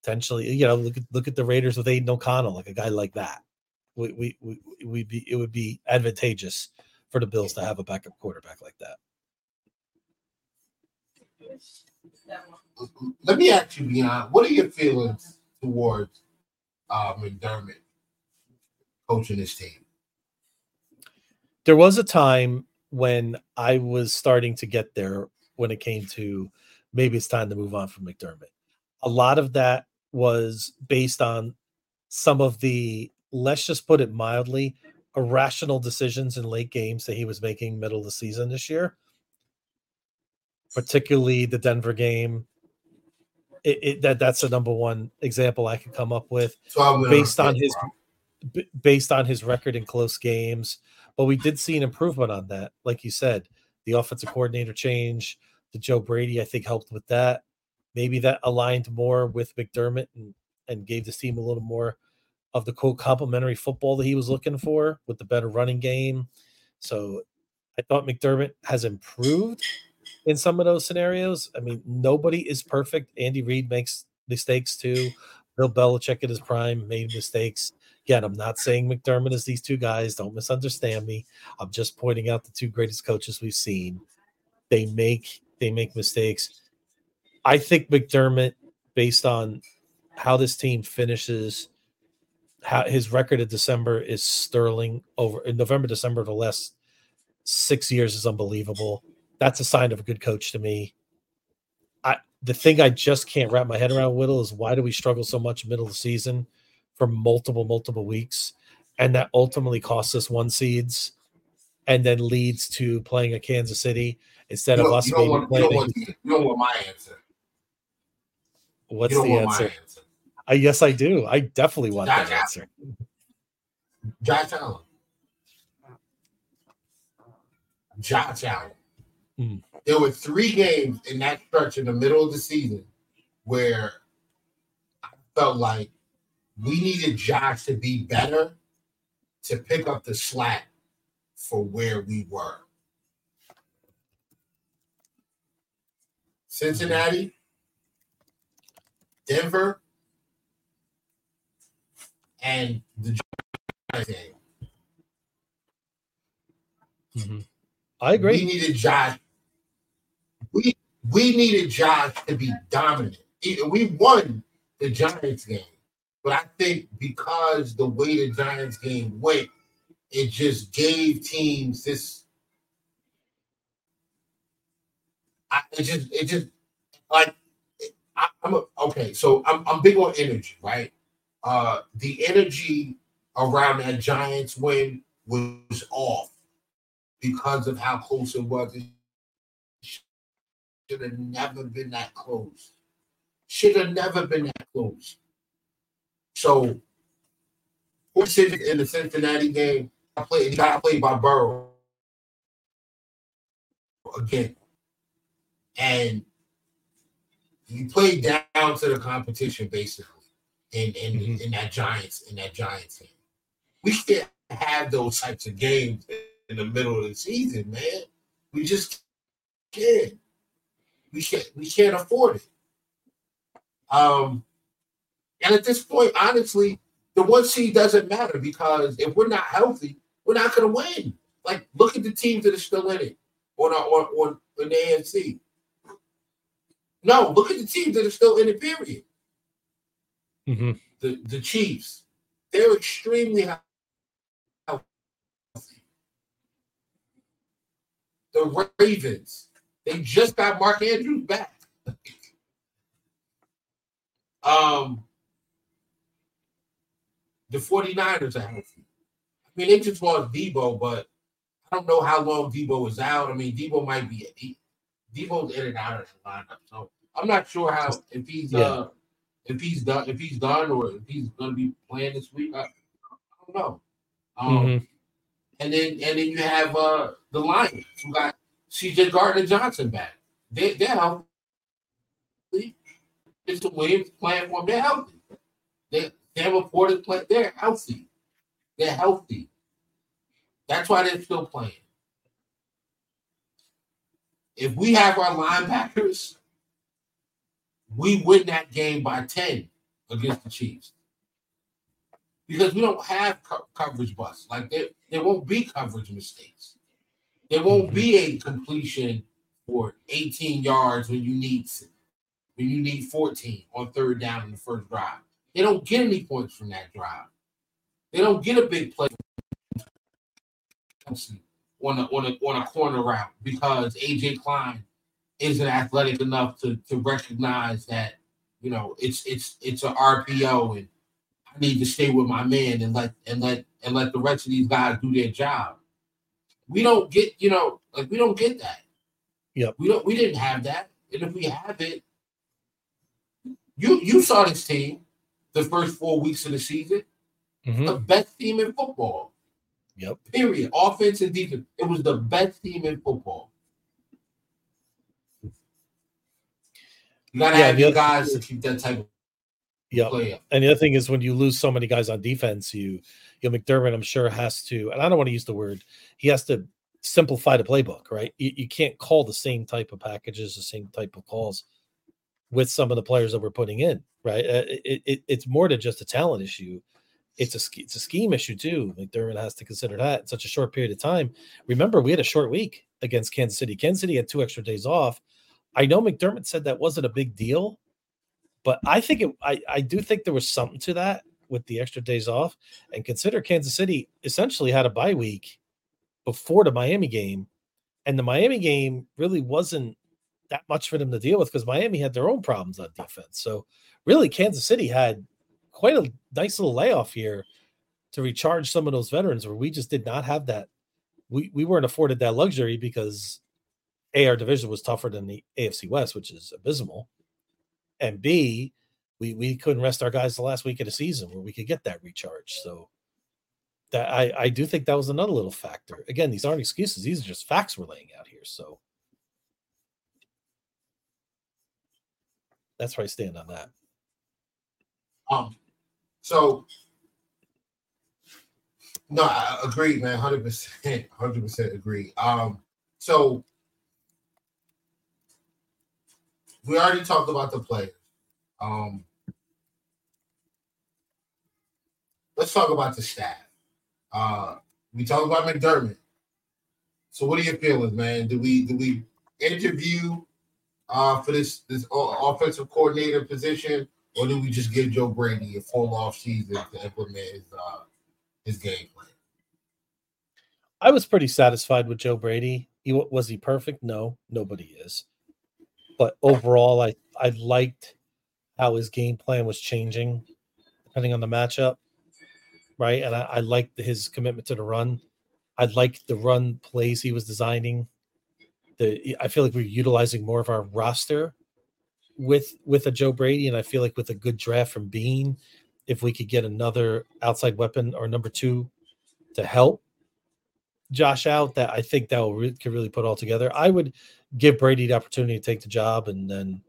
potentially, you know, look at look at the Raiders with Aidan O'Connell, like a guy like that. We we we we be it would be advantageous for the Bills to have a backup quarterback like that. Let me ask you, Beyond, what are your feelings towards uh, McDermott coaching this team? There was a time when I was starting to get there when it came to maybe it's time to move on from McDermott. A lot of that was based on some of the, let's just put it mildly, irrational decisions in late games that he was making middle of the season this year, particularly the Denver game. It, it, that that's the number one example I could come up with So based on his b- based on his record in close games. But we did see an improvement on that, like you said. The offensive coordinator change to Joe Brady, I think, helped with that. Maybe that aligned more with McDermott and and gave this team a little more of the quote complementary football that he was looking for with the better running game. So I thought McDermott has improved in some of those scenarios. I mean, nobody is perfect. Andy Reid makes mistakes too. Bill Belichick at his prime made mistakes. Again, I'm not saying McDermott is these two guys. Don't misunderstand me. I'm just pointing out the two greatest coaches we've seen. They make they make mistakes. I think McDermott, based on how this team finishes, how his record in December is sterling over in November, December the last six years is unbelievable. That's a sign of a good coach to me. I the thing I just can't wrap my head around, Whittle, is why do we struggle so much middle of the season for multiple, multiple weeks? And that ultimately costs us one seeds and then leads to playing a Kansas City instead You of us you, don't maybe want, you, playing. don't want, you don't want my answer. What's the answer? answer. I yes, I do. I definitely want that Josh Allen. answer. Josh Allen. Josh Allen. Hmm. There were three games in that stretch in the middle of the season where I felt like we needed Josh to be better to pick up the slack for where we were. Cincinnati, Denver, and the Giants game. Mhm. I agree. We needed Josh. We we needed Josh to be dominant. We won the Giants game, but I think because the way the Giants game went, it just gave teams this. I, it just it just like I, I'm a, okay. So I'm I'm big on energy, right? Uh, the energy around that Giants win was off because of how close it was. It should have never been that close. Should have never been that close. So, who said in the Cincinnati game? I played. Got played by Burrow again, and you played down to the competition basically in in, Mhm. in that Giants in that Giants game. We can't have those types of games in the middle of the season, man. We just can't. We can't. We can't afford it. Um, and at this point, honestly, the one seed doesn't matter because if we're not healthy, we're not going to win. Like, look at the teams that are still in it on our, on on the AFC. No, look at the teams that are still in it. Period. Mhm. The the Chiefs, they're extremely healthy. The Ravens, they just got Mark Andrews back. um, the 49ers are healthy. I mean, they just lost Deebo, but I don't know how long Deebo is out. I mean, Deebo might be he, Deebo's in and out of the lineup, so I'm not sure how if he's Yeah. uh if he's done if he's done or if he's going to be playing this week. I, I don't know. Um, Mhm. and then and then you have uh the Lions who got CJ Gardner Johnson back. They they're healthy. It's the Williams playing for them. They're healthy. They Sam reported play. They're healthy. They're healthy. That's why they're still playing. If we have our linebackers, we win that game by 10. against the Chiefs because we don't have co- coverage busts. Like there, there won't be coverage mistakes. There won't be a completion for 18 yards when you need when you need 14 on third down in the first drive. They don't get any points from that drive. They don't get a big play on a on a on a corner route because AJ Klein isn't athletic enough to to recognize that you know it's it's it's an RPO and I need to stay with my man and let and let and let the rest of these guys do their job. We don't get you know like we don't get that. Yep. We don't we didn't have that, and if we have it, you you saw this team the first four weeks of the season, Mhm. the best team in football. Yep. Period. Offense and defense. It was the best team in football. You gotta Yeah, have the other- guys to keep that type of Yep. play up. And the other thing is when you lose so many guys on defense, you you know, McDermott, I'm sure, has to, and I don't want to use the word, he has to simplify the playbook, right? You, you can't call the same type of packages, the same type of calls with some of the players that we're putting in, right? Uh, It, it, it's more than just a talent issue. It's a it's a scheme issue too. McDermott has to consider that in such a short period of time. Remember, we had a short week against Kansas City. Kansas City had two extra days off. I know McDermott said that wasn't a big deal, but I think it. I I do think there was something to that with the extra days off. And consider Kansas City essentially had a bye week before the Miami game, and the Miami game really wasn't that much for them to deal with because Miami had their own problems on defense. So really, Kansas City had quite a nice little layoff here to recharge some of those veterans where we just did not have that. We we weren't afforded that luxury because A, our division was tougher than the AFC West, which is abysmal. And B, we we couldn't rest our guys the last week of the season where we could get that recharge. So that I I do think that was another little factor. Again, these aren't excuses; these are just facts we're laying out here. So that's where I stand on that. Um, so no, I agree, man. Hundred percent, hundred percent agree. Um, so we already talked about the players. Um, let's talk about the staff. Uh, we talked about McDermott. So, what are your feelings, man? Do we do we interview uh, for this this offensive coordinator position, or do we just give Joe Brady a full off season to implement his uh, his game plan? I was pretty satisfied with Joe Brady. He was he perfect? No, nobody is. But overall, I I liked how his game plan was changing depending on the matchup, right? And I, I liked his commitment to the run. I liked the run plays he was designing. The I feel like we're utilizing more of our roster with with a Joe Brady, and I feel like with a good draft from Beane, if we could get another outside weapon or number two to help Josh out, that I think that will re- could really put all together. I would give Brady the opportunity to take the job, and then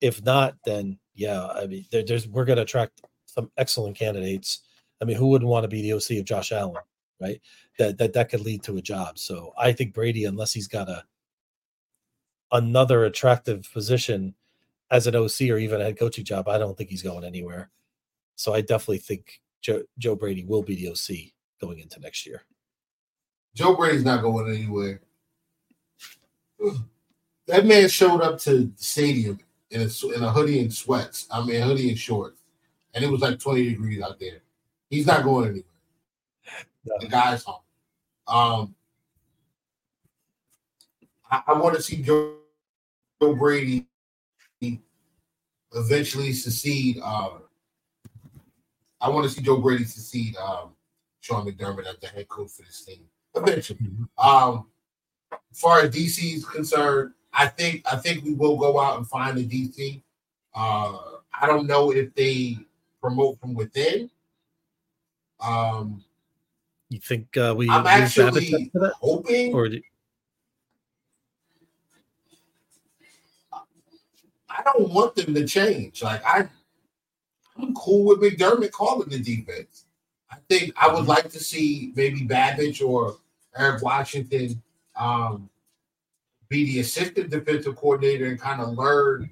if not, then yeah, I mean, there, there's we're going to attract some excellent candidates. I mean, who wouldn't want to be the OC of Josh Allen, right? That that that could lead to a job. So I think Brady, unless he's got a another attractive position as an OC or even a head coaching job, I don't think he's going anywhere. So I definitely think Joe, Joe Brady will be the OC going into next year. Joe Brady's not going anywhere. That man showed up to the stadium in a, in a hoodie and sweats. I mean, hoodie and shorts, and it was like 20 degrees out there. He's not going anywhere. The guy's home. Um, I, I want to see Joe, Joe Brady eventually succeed. Uh, I want to see Joe Brady succeed. Um, Sean McDermott as the head coach for this team eventually. Um, as far as DC is concerned, I think I think we will go out and find a DC. Uh, I don't know if they promote from within. Um, You think uh, we I'm actually for that, hoping. or do- I don't want them to change. Like I, I'm cool with McDermott calling the defense. I think I would like to see maybe Babich or Eric Washington um, be the assistant defensive coordinator and kind of learn,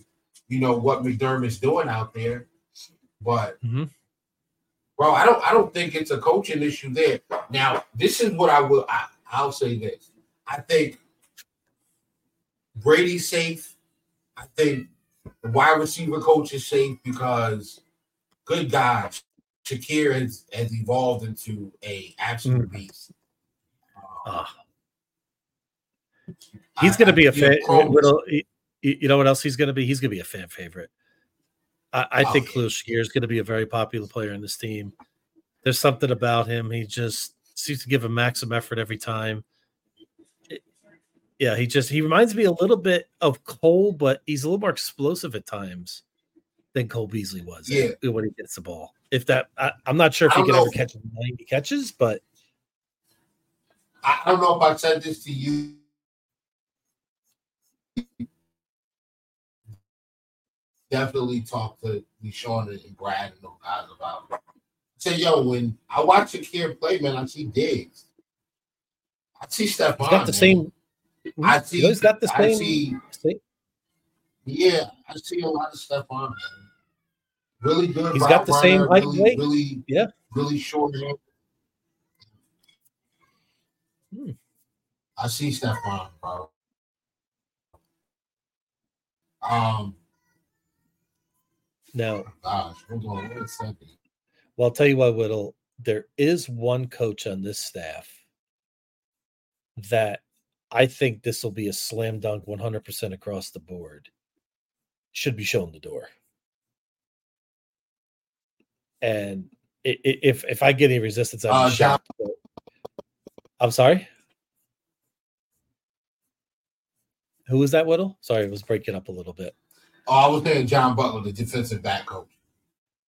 you know, what McDermott's doing out there. but Mhm. Bro, I don't I don't think it's a coaching issue there. Now, this is what I will I, I'll say this. I think Brady's safe. I think the wide receiver coach is safe because good God, Shakir has, has evolved into a absolute beast. Uh, Ah. He's going to be a fan. You know what else he's going to be? He's going to be a fan favorite. I, I Oh, think yeah. Is going to be a very popular player in this team. There's something about him. He just seems to give a maximum effort every time. It- yeah, he just he reminds me a little bit of Cole, but he's a little more explosive at times than Cole Beasley was. Yeah. when he gets the ball. If that, I, I'm not sure if he can ever catch 90 catches, but I I don't know if I said this to you. Definitely talk to Deshaun and Brad and those guys about. Say, yo, when I watch Shakir play, man, I see Diggs. I see Stefon. he's got the man. same. I see. He's got the same. I same. see. same- Yeah, I see a lot of Stefon. Man. Really good. He's got the same runner, height really, weight. really, Yeah. really short. Hmm. I see Stefon, bro. Um, Now, gosh, hold on one second. Well, I'll tell you what, Whittle, there is one coach on this staff that I think this will be a slam dunk 100% across the board. Should be shown the door. And if if I get any resistance, I'm Uh, John- shocked. but- I'm sorry. Who was that, Whittle? Sorry, it was breaking up a little bit. Oh, I was saying John Butler, the defensive back coach.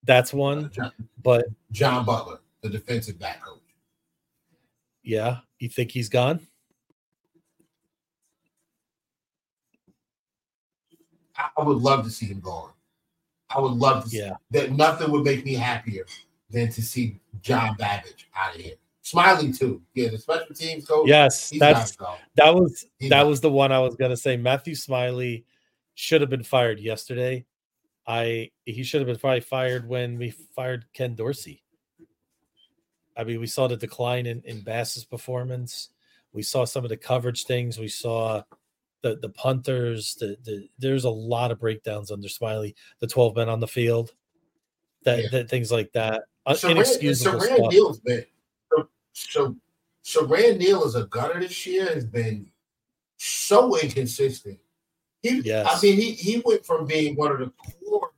That's Uh, one, John, but John Butler, the defensive back coach. yeah, you think he's gone? I, would love to see him gone. I would love to see Yeah. that. Nothing would make me happier than to see John Babbage out of here. Smiley too. Yeah, the special teams coach. Yes, that's got to go. That was He's that was the one I was gonna say. Matthew Smiley should have been fired yesterday. I he should have been probably fired when we fired Ken Dorsey. I mean, we saw the decline in, in Bass's performance. We saw some of the coverage things. We saw the the punters. The the there's a lot of breakdowns under Smiley. The twelve men on the field, that, Yeah. that things like that. Uh, Siran, inexcusable Siran stuff. Neal's been so, so Siran Neal as a gunner this year has been so inconsistent. He, I mean, he, he went from being one of the core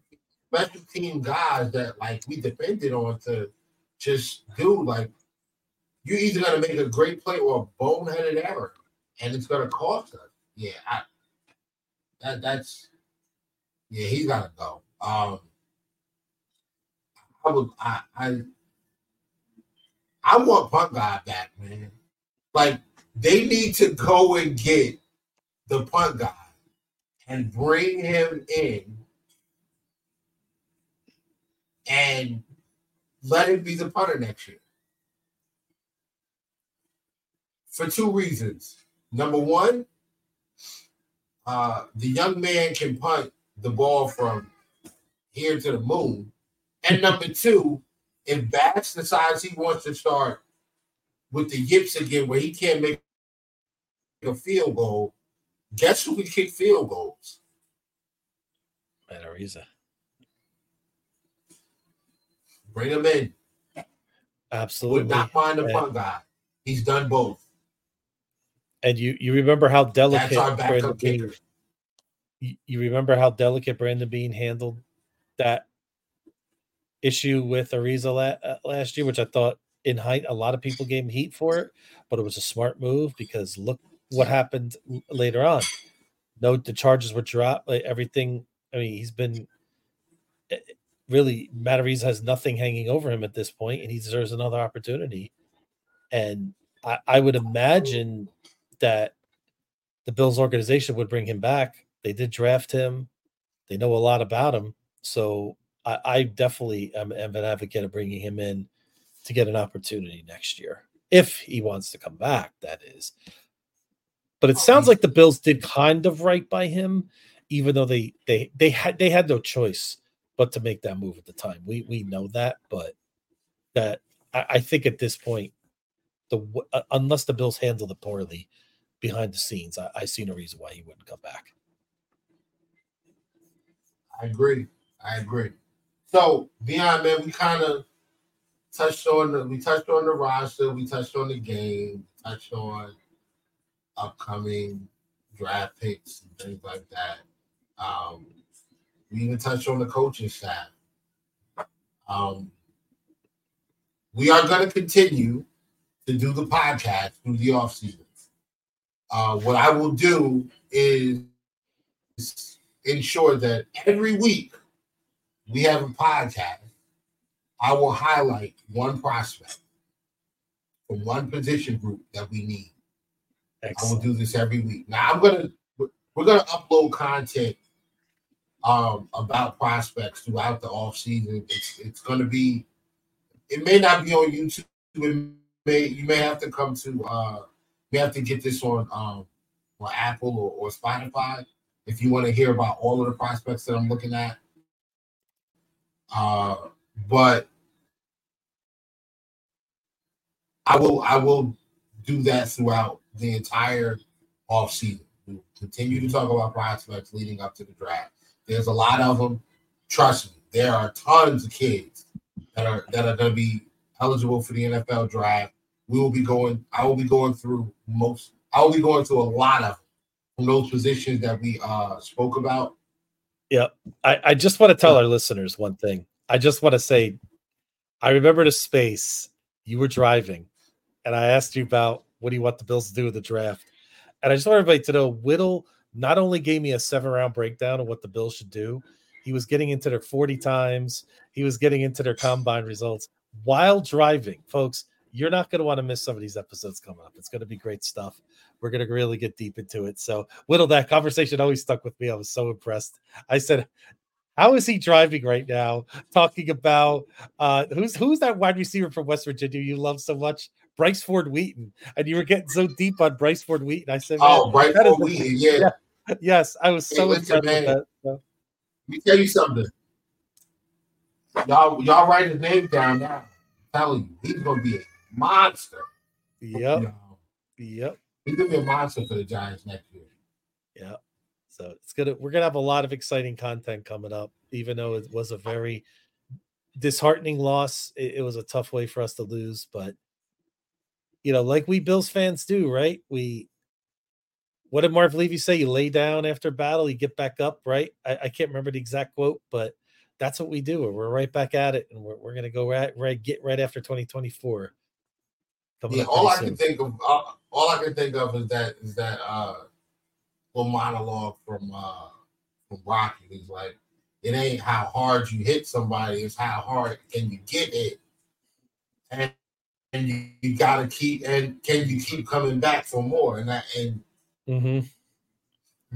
special team guys that like we depended on to just do like you're either gonna make a great play or a boneheaded error, and it's gonna cost us. Yeah, I, that that's yeah, he's gotta go. Um, I would I I I want punt guy back, man. Like they need to go and get the punt guy and bring him in and let him be the punter next year. For two reasons. Number one, uh, the young man can punt the ball from here to the moon. And number two, if Bass decides he wants to start with the yips again, where he can't make a field goal, guess who can kick field goals? Matt Araiza. Bring him in. Absolutely. Would not mind the And- punt guy. He's done both. And you you remember how That's delicate our Brandon Beane, you, you remember how delicate Brandon Beane handled that issue with Araiza la- uh, last year, which I thought in height a lot of people gave him heat for it, but it was a smart move because look what happened later on. No, the charges were dropped. Like everything. I mean, he's been eh, really Matt Araiza has nothing hanging over him at this point, and he deserves another opportunity. And I, I would imagine that the Bills organization would bring him back. They did draft him. They know a lot about him. So I, I definitely am, am an advocate of bringing him in to get an opportunity next year. If he wants to come back, that is. But it sounds like the Bills did kind of right by him, even though they they they had they had no choice but to make that move at the time. We we know that, but that I, I think at this point, the uh, unless the Bills handle it poorly behind the scenes, I, I see no reason why he wouldn't come back. I agree. I agree. So beyond man, we kind of touched on the we touched on the roster, we touched on the game, touched on upcoming draft picks and things like that. Um, we even touched on the coaching staff. Um, we are going to continue to do the podcast through the off season. Uh, what I will do is ensure that every week we have a podcast. I will highlight one prospect from one position group that we need. Excellent. I will do this every week. Now I'm gonna we're gonna upload content um, about prospects throughout the off season. It's it's gonna be it may not be on YouTube. It may you may have to come to uh you have to get this on um on Apple or, or Spotify if you want to hear about all of the prospects that I'm looking at. Uh but I will I will do that throughout the entire off season. We'll continue to talk about prospects leading up to the draft. There's a lot of them. Trust me, there are tons of kids that are that are going to be eligible for the NFL draft. We will be going. I will be going through most. I will be going through a lot of from those positions that we uh spoke about. Yeah, I, I just want to tell our listeners one thing. I just want to say, I remember the space you were driving, and I asked you about what do you want the Bills to do with the draft? And I just want everybody to know Whittle not only gave me a seven round breakdown of what the Bills should do, he was getting into their 40 times, he was getting into their combine results while driving. Folks, you're not going to want to miss some of these episodes coming up. It's going to be great stuff. We're going to really get deep into it. So, Whittle, that conversation always stuck with me. I was so impressed. I said, how is he driving right now? Talking about uh, who's who's that wide receiver from West Virginia you love so much? Bryce Ford Wheaton, and you were getting so deep on Bryce Ford Wheaton. I said, "Oh, Bryce Ford Wheaton, yeah. yeah. yes, I was so hey, listen, man, that, so. Let me tell you something. Y'all, y'all write his name down now. I'm telling you, he's gonna be a monster. Yep. You know, yep. He's gonna be a monster for the Giants next year. Yeah. So it's gonna we're gonna have a lot of exciting content coming up, even though it was a very disheartening loss. It, it was a tough way for us to lose, but you know, like we Bills fans do, right? We what did Marv Levy say? You lay down after battle, you get back up, right? I, I can't remember the exact quote, but that's what we do. We're right back at it, and we're, we're gonna go right, right, get right after 2024. Yeah, all I soon. can think of, uh, all I can think of is that is that uh, little monologue from uh from Rocky. He's like, it ain't how hard you hit somebody, it's how hard can you get it. And and you, you got to keep and can you keep coming back for more? And that and mm-hmm.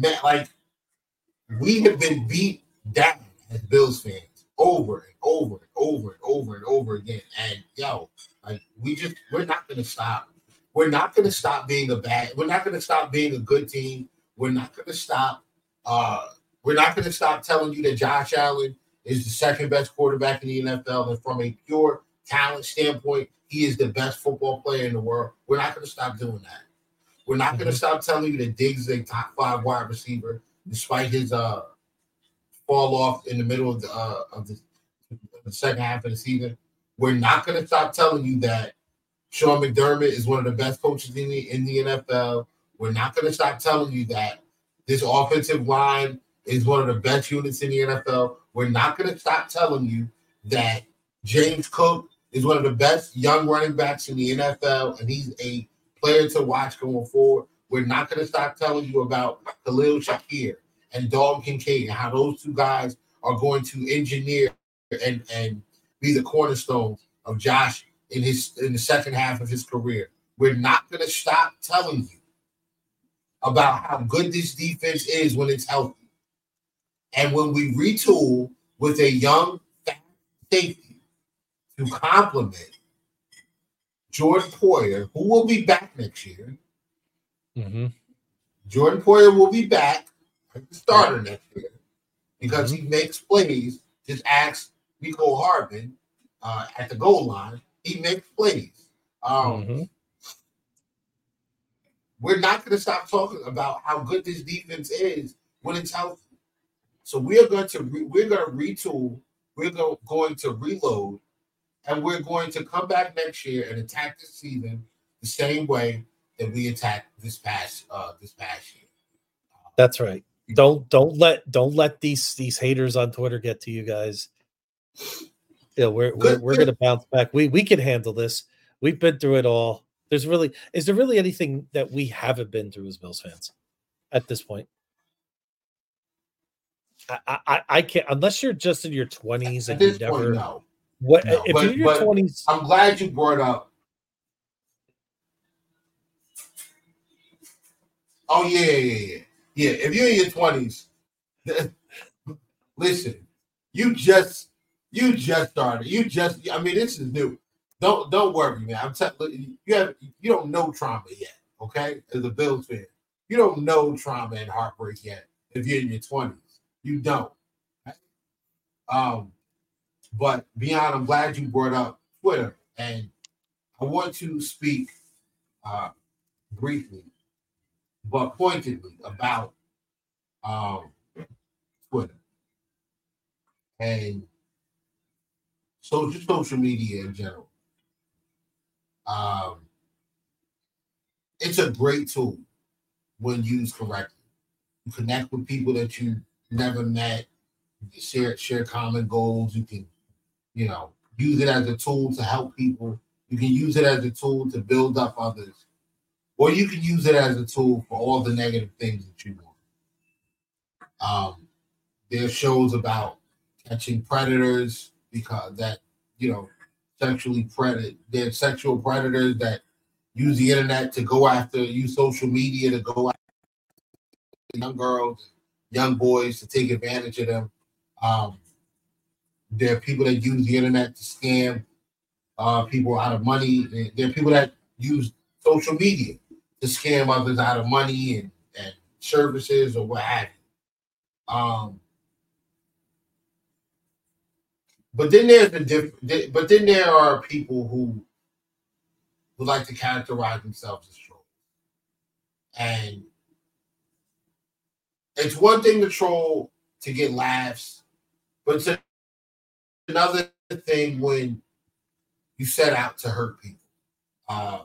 man like we have been beat down as Bills fans over and over and over and over and over again. And yo like we just we're not gonna stop. We're not gonna stop being a bad we're not gonna stop being a good team. We're not gonna stop uh we're not gonna stop telling you that Josh Allen is the second best quarterback in the NFL and from a pure talent standpoint he is the best football player in the world. We're not going to stop doing that. We're not mm-hmm. going to stop telling you that Diggs is a top five wide receiver, despite his uh fall off in the middle of the uh, of the, the second half of the season. We're not going to stop telling you that Sean McDermott is one of the best coaches in the in the NFL. We're not going to stop telling you that this offensive line is one of the best units in the NFL. We're not going to stop telling you that James Cook is one of the best young running backs in the NFL, and he's a player to watch going forward. We're not going to stop telling you about Khalil Shakir and Dalton Kincaid and how those two guys are going to engineer and, and be the cornerstone of Josh in his in the second half of his career. We're not going to stop telling you about how good this defense is when it's healthy. And when we retool with a young safety to complement Jordan Poyer, who will be back next year. Mm-hmm. Jordan Poyer will be back as the starter next year because mm-hmm. he makes plays Just ask Mecole Hardman uh, at the goal line. He makes plays. Um, Mhm. We're not going to stop talking about how good this defense is when it's healthy. So we are going to re- we're going to retool. We're go- going to reload, and we're going to come back next year and attack this season the same way that we attacked this past uh, this past year. That's right. Don't don't let don't let these these haters on Twitter get to you guys. Yeah, we're we're, we're gonna bounce back. We we can handle this. We've been through it all. There's really is there really anything that we haven't been through as Bills fans at this point? I I, I- can't unless you're just in your twenties and you never point, no. What no, if but- you're in your but- twenties. I'm glad you brought up. Oh yeah, yeah, yeah, yeah. Yeah, if you're in your twenties, listen, you just you just started. You just I mean, this is new. Don't don't worry, man. I'm telling you have you don't know trauma yet, okay? As a Bills fan. You don't know trauma and heartbreak yet if you're in your twenties. You don't. Um, but beyond, I'm glad you brought up Twitter, and I want to speak uh, briefly, but pointedly about um, Twitter and social social media in general. Um, it's a great tool when used correctly. You connect with people that you never met. You share share common goals. You can, you know, use it as a tool to help people. You can use it as a tool to build up others, or you can use it as a tool for all the negative things that you want. Um, there's shows about catching predators because that you know sexually predator. There's sexual predators that use the internet to go after, use social media to go after young girls, young boys to take advantage of them. Um, there are people that use the internet to scam uh, people out of money. There- are people that use social media to scam others out of money and, and services or what have you. Um, but then there's a different. But then there are people who who like to characterize themselves as trolls, and it's one thing to troll to get laughs, but it's another thing when you set out to hurt people. Uh,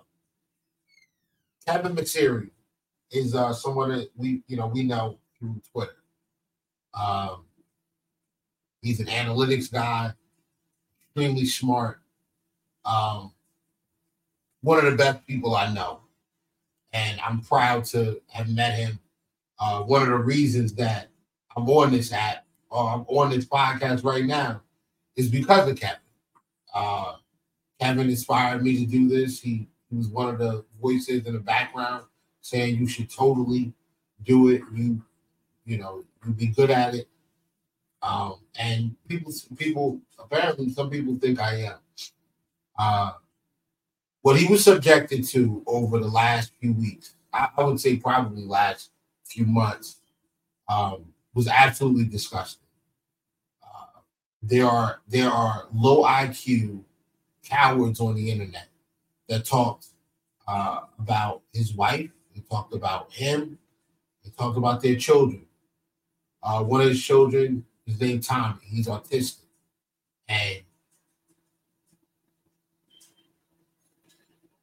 Kevin McSeary is uh, someone that we you know we know through Twitter. Um, he's an analytics guy, extremely smart. Um, one of the best people I know, and I'm proud to have met him. Uh, one of the reasons that I'm on this app or I'm on this podcast right now is because of Kevin. Uh, Kevin inspired me to do this. He, he was one of the voices in the background saying you should totally do it. You, you know, you'd be good at it. Um, and people, people apparently some people think I am. Uh, what he was subjected to over the last few weeks, I, I would say probably last few months, um, was absolutely disgusting. There are there are low IQ cowards on the internet that talked uh, about his wife. They talked about him. They talked about their children. Uh, one of his children is named Tommy. He's autistic, and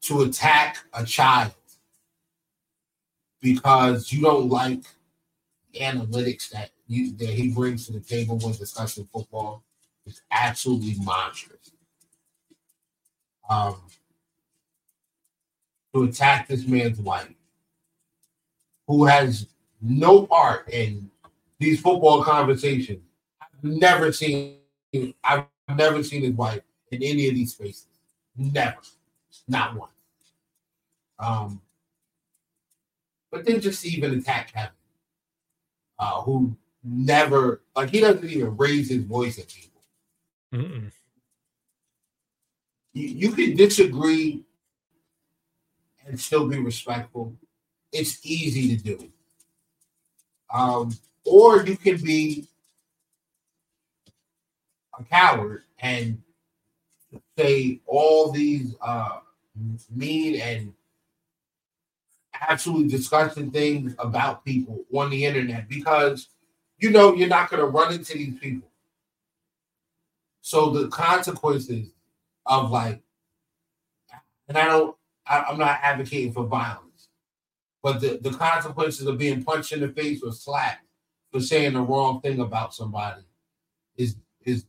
to attack a child because you don't like analytics that you that he brings to the table when discussing football is absolutely monstrous. Um, to attack this man's wife, who has no part in these football conversations. I've never seen I've never seen his wife in any of these spaces. Never. Not one. Um, but then just even attack Kevin, uh, who never like he doesn't even raise his voice at people. You, you can disagree and still be respectful. It's easy to do. Um, or you can be a coward and say all these uh, mean and absolutely disgusting things about people on the internet because you know you're not going to run into these people. So the consequences of like, and I don't, I, I'm not advocating for violence, but the, the consequences of being punched in the face or slapped for saying the wrong thing about somebody is is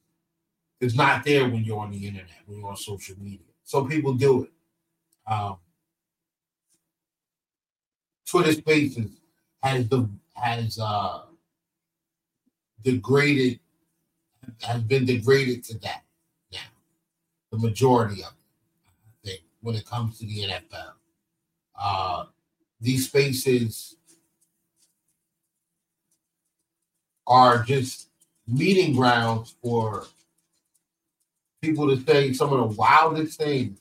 is not there when you're on the internet, when you're on social media. So people do it. Um, Twitter Spaces has the has uh degraded has been degraded to that now. The majority of it, I think, when it comes to the NFL. Uh these spaces are just meeting grounds for people to say some of the wildest things,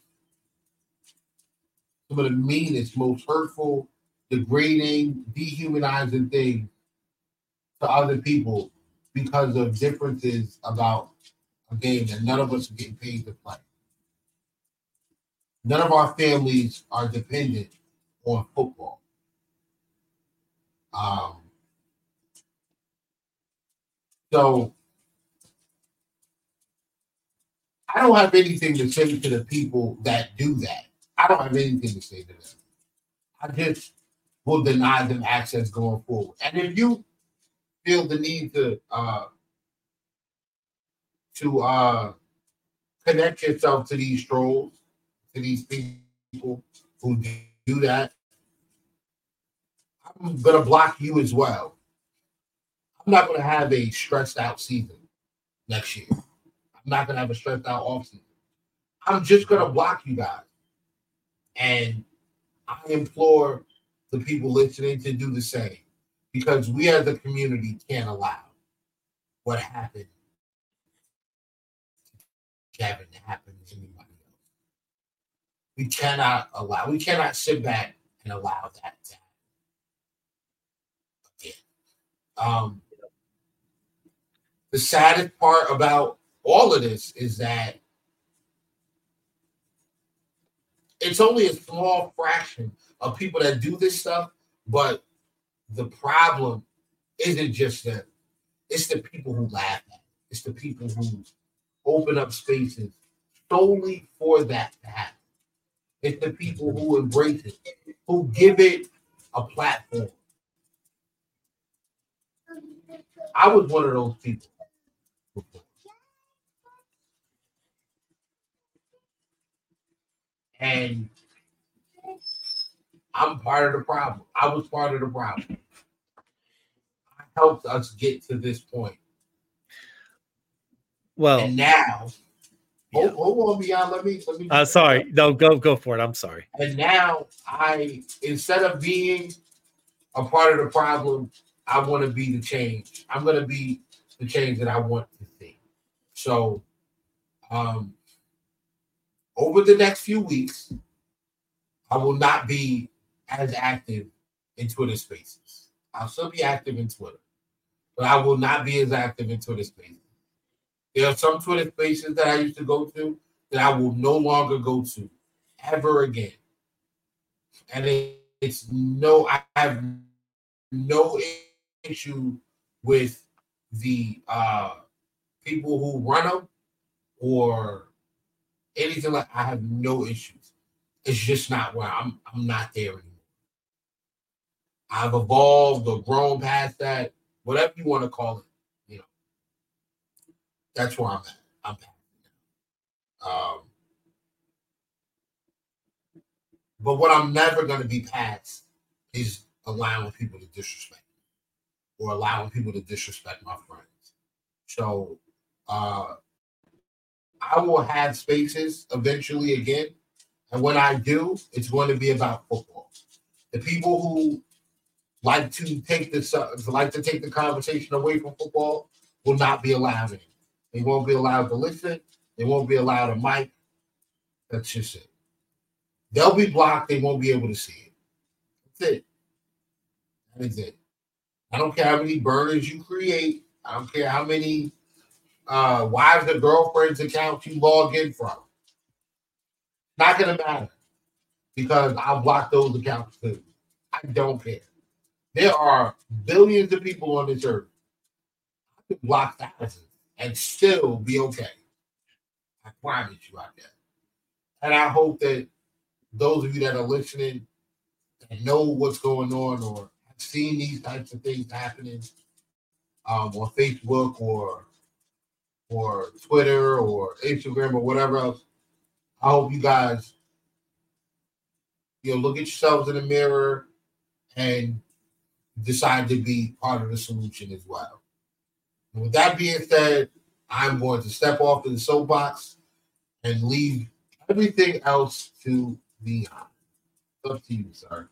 some of the meanest, most hurtful, degrading, dehumanizing things to other people because of differences about a game that none of us are getting paid to play. None of our families are dependent on football. Um, so I don't have anything to say to the people that do that. I don't have anything to say to them. I just will deny them access going forward. And if you feel the need to uh to uh connect yourself to these trolls, to these people who do that, I'm gonna block you as well. I'm not gonna have a stressed out season next year. I'm not gonna have a stressed out offseason. I'm just gonna block you guys. And I implore the people listening to do the same because we as a community can't allow what happened Kevin to happen to anybody else. We cannot allow, we cannot sit back and allow that to happen again. Um, the saddest part about all of this is that it's only a small fraction of people that do this stuff, but the problem isn't just them. It's the people who laugh at it. It's the people who open up spaces solely for that to happen. It's the people who embrace it, who give it a platform. I was one of those people. And I'm part of the problem. I was part of the problem. I helped us get to this point. Well, and now, hold, hold on, Beyond. Let me let me. uh, sorry. No, go go for it. I'm sorry. And now I, instead of being a part of the problem, I want to be the change. I'm going to be the change that I want to see. So, um, over the next few weeks, I will not be as active in Twitter spaces. I'll still be active in Twitter, but I will not be as active in Twitter spaces. There are some Twitter spaces that I used to go to that I will no longer go to ever again. And it, it's no, I have no issue with the uh, people who run them or anything like. I have no issues. It's just not where I'm. I'm not there anymore. I've evolved or grown past that, whatever you want to call it. You know, that's where I'm at. I'm at. Um, but what I'm never going to be past is allowing people to disrespect me or allowing people to disrespect my friends. So uh, I will have spaces eventually again. And when I do, it's going to be about football. The people who like to take this uh, like to take the conversation away from football will not be allowed in. They won't be allowed to listen. They won't be allowed a mic. That's just it. They'll be blocked. They won't be able to see it. That's it. That is it. I don't care how many burners you create. I don't care how many uh, wives and girlfriends accounts you log in from. Not gonna matter because I'll block those accounts too. I don't care. There are billions of people on this earth. I could block thousands and still be okay. I promise you I can. And I hope that those of you that are listening and know what's going on or have seen these types of things happening um, on Facebook or or Twitter or Instagram or whatever else, I hope you guys you know look at yourselves in the mirror and decide to be part of the solution as well. And with that being said, I'm going to step off to the soapbox and leave everything else to the up to you, sir.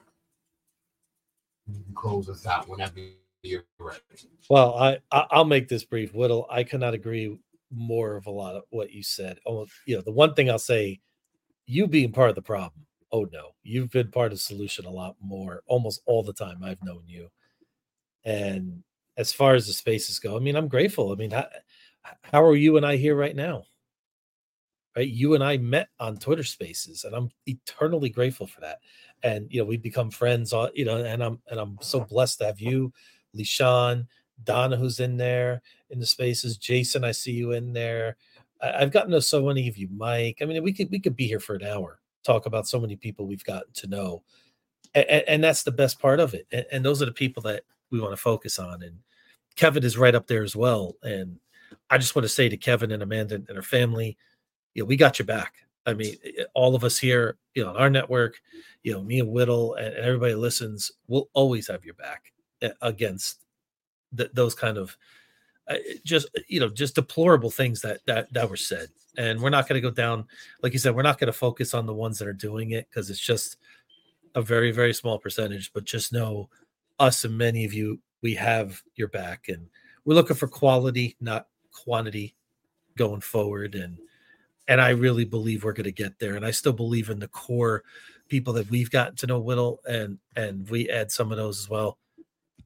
You can close us out whenever you're ready. Well, I I'll make this brief. Whittle, I cannot agree more of a lot of what you said. Oh, you know, the one thing I'll say, you being part of the problem. Oh no, you've been part of solution a lot more, almost all the time I've known you. And as far as the spaces go, I mean, I'm grateful. I mean, how, how are you and I here right now? Right, you and I met on Twitter Spaces, and I'm eternally grateful for that. And you know, we've become friends. You know, and I'm and I'm so blessed to have you, Lishan, Donna, who's in there in the spaces. Jason, I see you in there. I, I've gotten to so many of you, Mike. I mean, we could we could be here for an hour, talk about so many people we've gotten to know, and, and that's the best part of it. And, and those are the people that we want to focus on. And Kevin is right up there as well. And I just want to say to Kevin and Amanda and her family, you know, we got your back. I mean, all of us here, you know, on our network, you know, me and Whittle and, and everybody listens, we'll always have your back eh, against th- those kind of uh, just you know just deplorable things that that that were said. And we're not going to go down, like you said, we're not going to focus on the ones that are doing it because it's just a very very small percentage. But just know, us and many of you, we have your back, and we're looking for quality, not quantity, going forward. And and I really believe we're going to get there. And I still believe in the core people that we've gotten to know Whittle, and and we add some of those as well.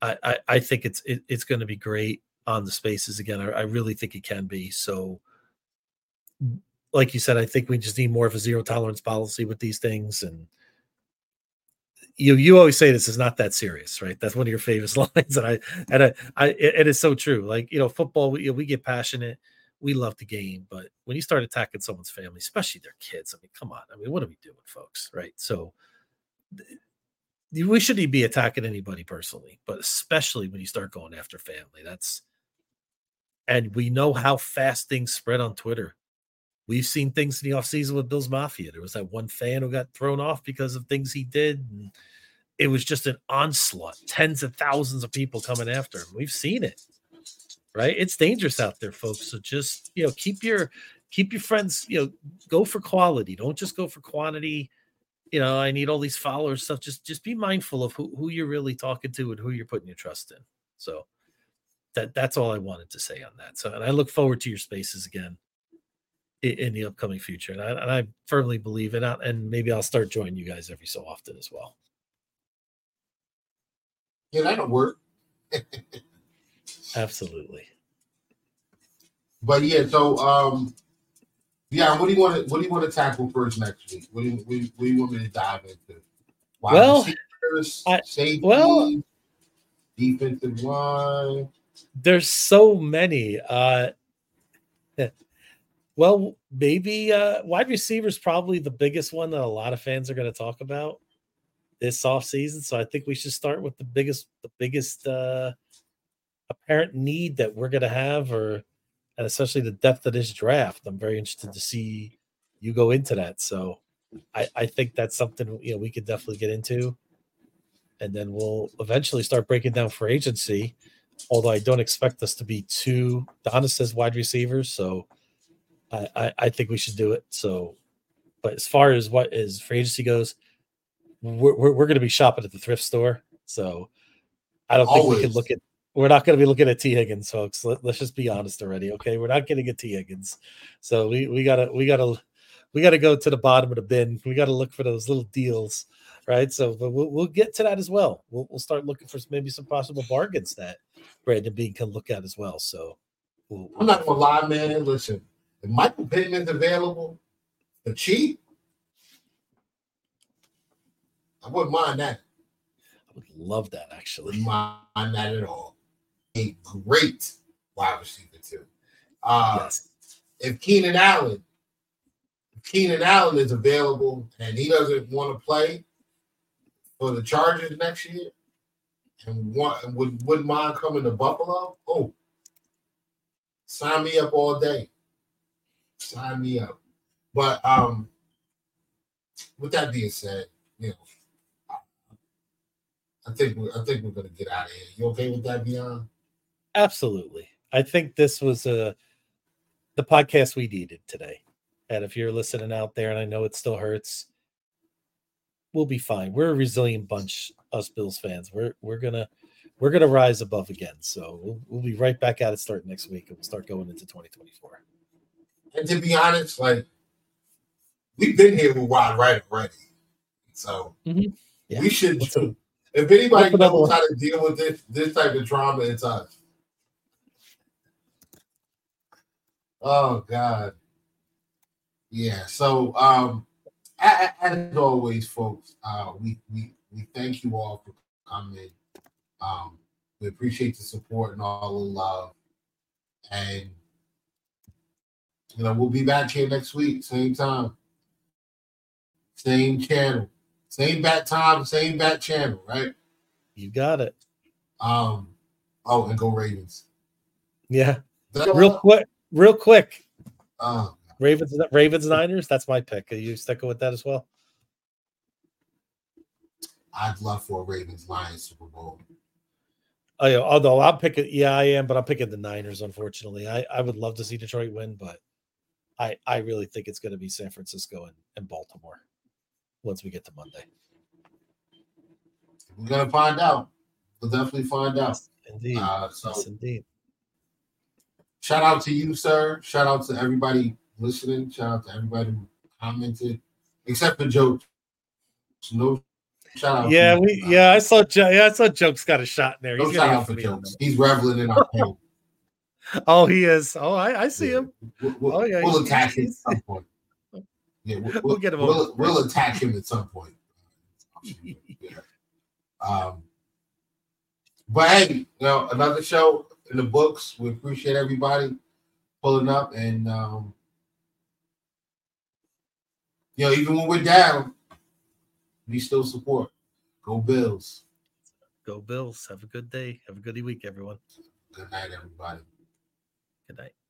I I, I think it's it, it's going to be great on the spaces again. I, I really think it can be. So, like you said, I think we just need more of a zero tolerance policy with these things. And you you always say this is not that serious, right? That's one of your famous lines, and I and I, I it, is so true. Like you know, football, we, we get passionate we love the game, but when you start attacking someone's family, especially their kids, I mean, come on. I mean, what are we doing, folks? Right. So we shouldn't be attacking anybody personally, but especially when you start going after family. That's and we know how fast things spread on Twitter. We've seen things in the offseason with Bills Mafia. There was that one fan who got thrown off because of things he did. And it was just an onslaught, tens of thousands of people coming after him. We've seen it right? It's dangerous out there, folks. So just you know, keep your keep your friends, you know, go for quality. Don't just go for quantity. You know, I need all these followers stuff. Just just be mindful of who, who you're really talking to and who you're putting your trust in. So that that's all I wanted to say on that. So and I look forward to your spaces again in, in the upcoming future. And I, and I firmly believe in it. And maybe I'll start joining you guys every so often as well. Yeah, that'll work. Absolutely. But yeah, so um, yeah, what do you want to what do you want to tackle first next week? What do you what what do you want me to dive into? Wide well, I, safety, well, defensive line. There's so many. Uh, well, maybe uh, wide receivers probably the biggest one that a lot of fans are going to talk about this off season. So I think we should start with the biggest the biggest uh, apparent need that we're going to have, or and especially the depth of this draft. I'm very interested to see you go into that. So I, I think that's something you know we could definitely get into, and then we'll eventually start breaking down free agency. Although I don't expect us to be two Donna says wide receivers, so I, I, I think we should do it. So, but as far as what is free agency goes, we're, we're, we're going to be shopping at the thrift store. So I don't Always. think we can look at we're not going to be looking at Tee Higgins, folks. Let, us just be honest already. Okay, we're not getting a Tee Higgins, so we we gotta we gotta we gotta go to the bottom of the bin. We got to look for those little deals, right? So, but we'll, we'll get to that as well. We'll, we'll start looking for maybe some possible bargains that Brandon Beane can look at as well. So, we'll, I'm not gonna lie, man. Listen, if Michael Pittman's available for cheap, I wouldn't mind that. I would love that Wouldn't actually. mind that at all. A great wide receiver too. Uh, yes. if Keenan Allen, if Keenan Allen is available and he doesn't want to play for the Chargers next year, and want and would wouldn't mind coming to Buffalo, oh, sign me up all day. Sign me up. But um, with that being said, you know, I think we I think we're gonna get out of here. You okay with that, Beyond? Absolutely. I think this was a the podcast we needed today. And if you're listening out there, and I know it still hurts, we'll be fine. We're a resilient bunch, us Bills fans. We're we're gonna we're gonna rise above again. So we'll, we'll be right back at it starting next week, and we'll start going into 2024. And to be honest, like we've been here with Wide Right already. So Mhm. Yeah. we should if anybody knows how to deal with this this type of trauma, it's us. Oh God. Yeah. So um as always, folks, uh we we we thank you all for coming. Um we appreciate the support and all the love. And you know, we'll be back here next week, same time, same channel, same bat time, same bat channel, right? You got it. Um, oh, and go Ravens. Yeah. Real quick, real quick. Uh, Ravens Ravens Niners. That's my pick. Are you sticking with that as well? I'd love for a Ravens Lions Super Bowl. Oh, yeah, although I'm picking, yeah, I am, but I'm picking the Niners. Unfortunately, I, I would love to see Detroit win, but I I really think it's going to be San Francisco and, and Baltimore once we get to Monday. We're gonna find out. We'll definitely find out. Indeed, Uh, so yes, indeed. shout out to you, sir. Shout out to everybody listening. Shout out to everybody who commented, except for Joe. No shout out. Yeah, we yeah, I saw Jo- yeah, I saw Jokes got a shot in there. No He's shout out for jokes. He's reveling in our pain. Oh, he is. Oh, I, I see Yeah. him. We'll, we'll, Oh, yeah, we'll attack him at some point. Yeah, we'll, We'll get him we'll attack him at some point. Yeah. Um, but hey, you know, another show in the books. We appreciate everybody pulling up, and um, you know, even when we're down, we still support. Go Bills. Go Bills. Have a good day. Have a good week, everyone. Good night, everybody. Good night.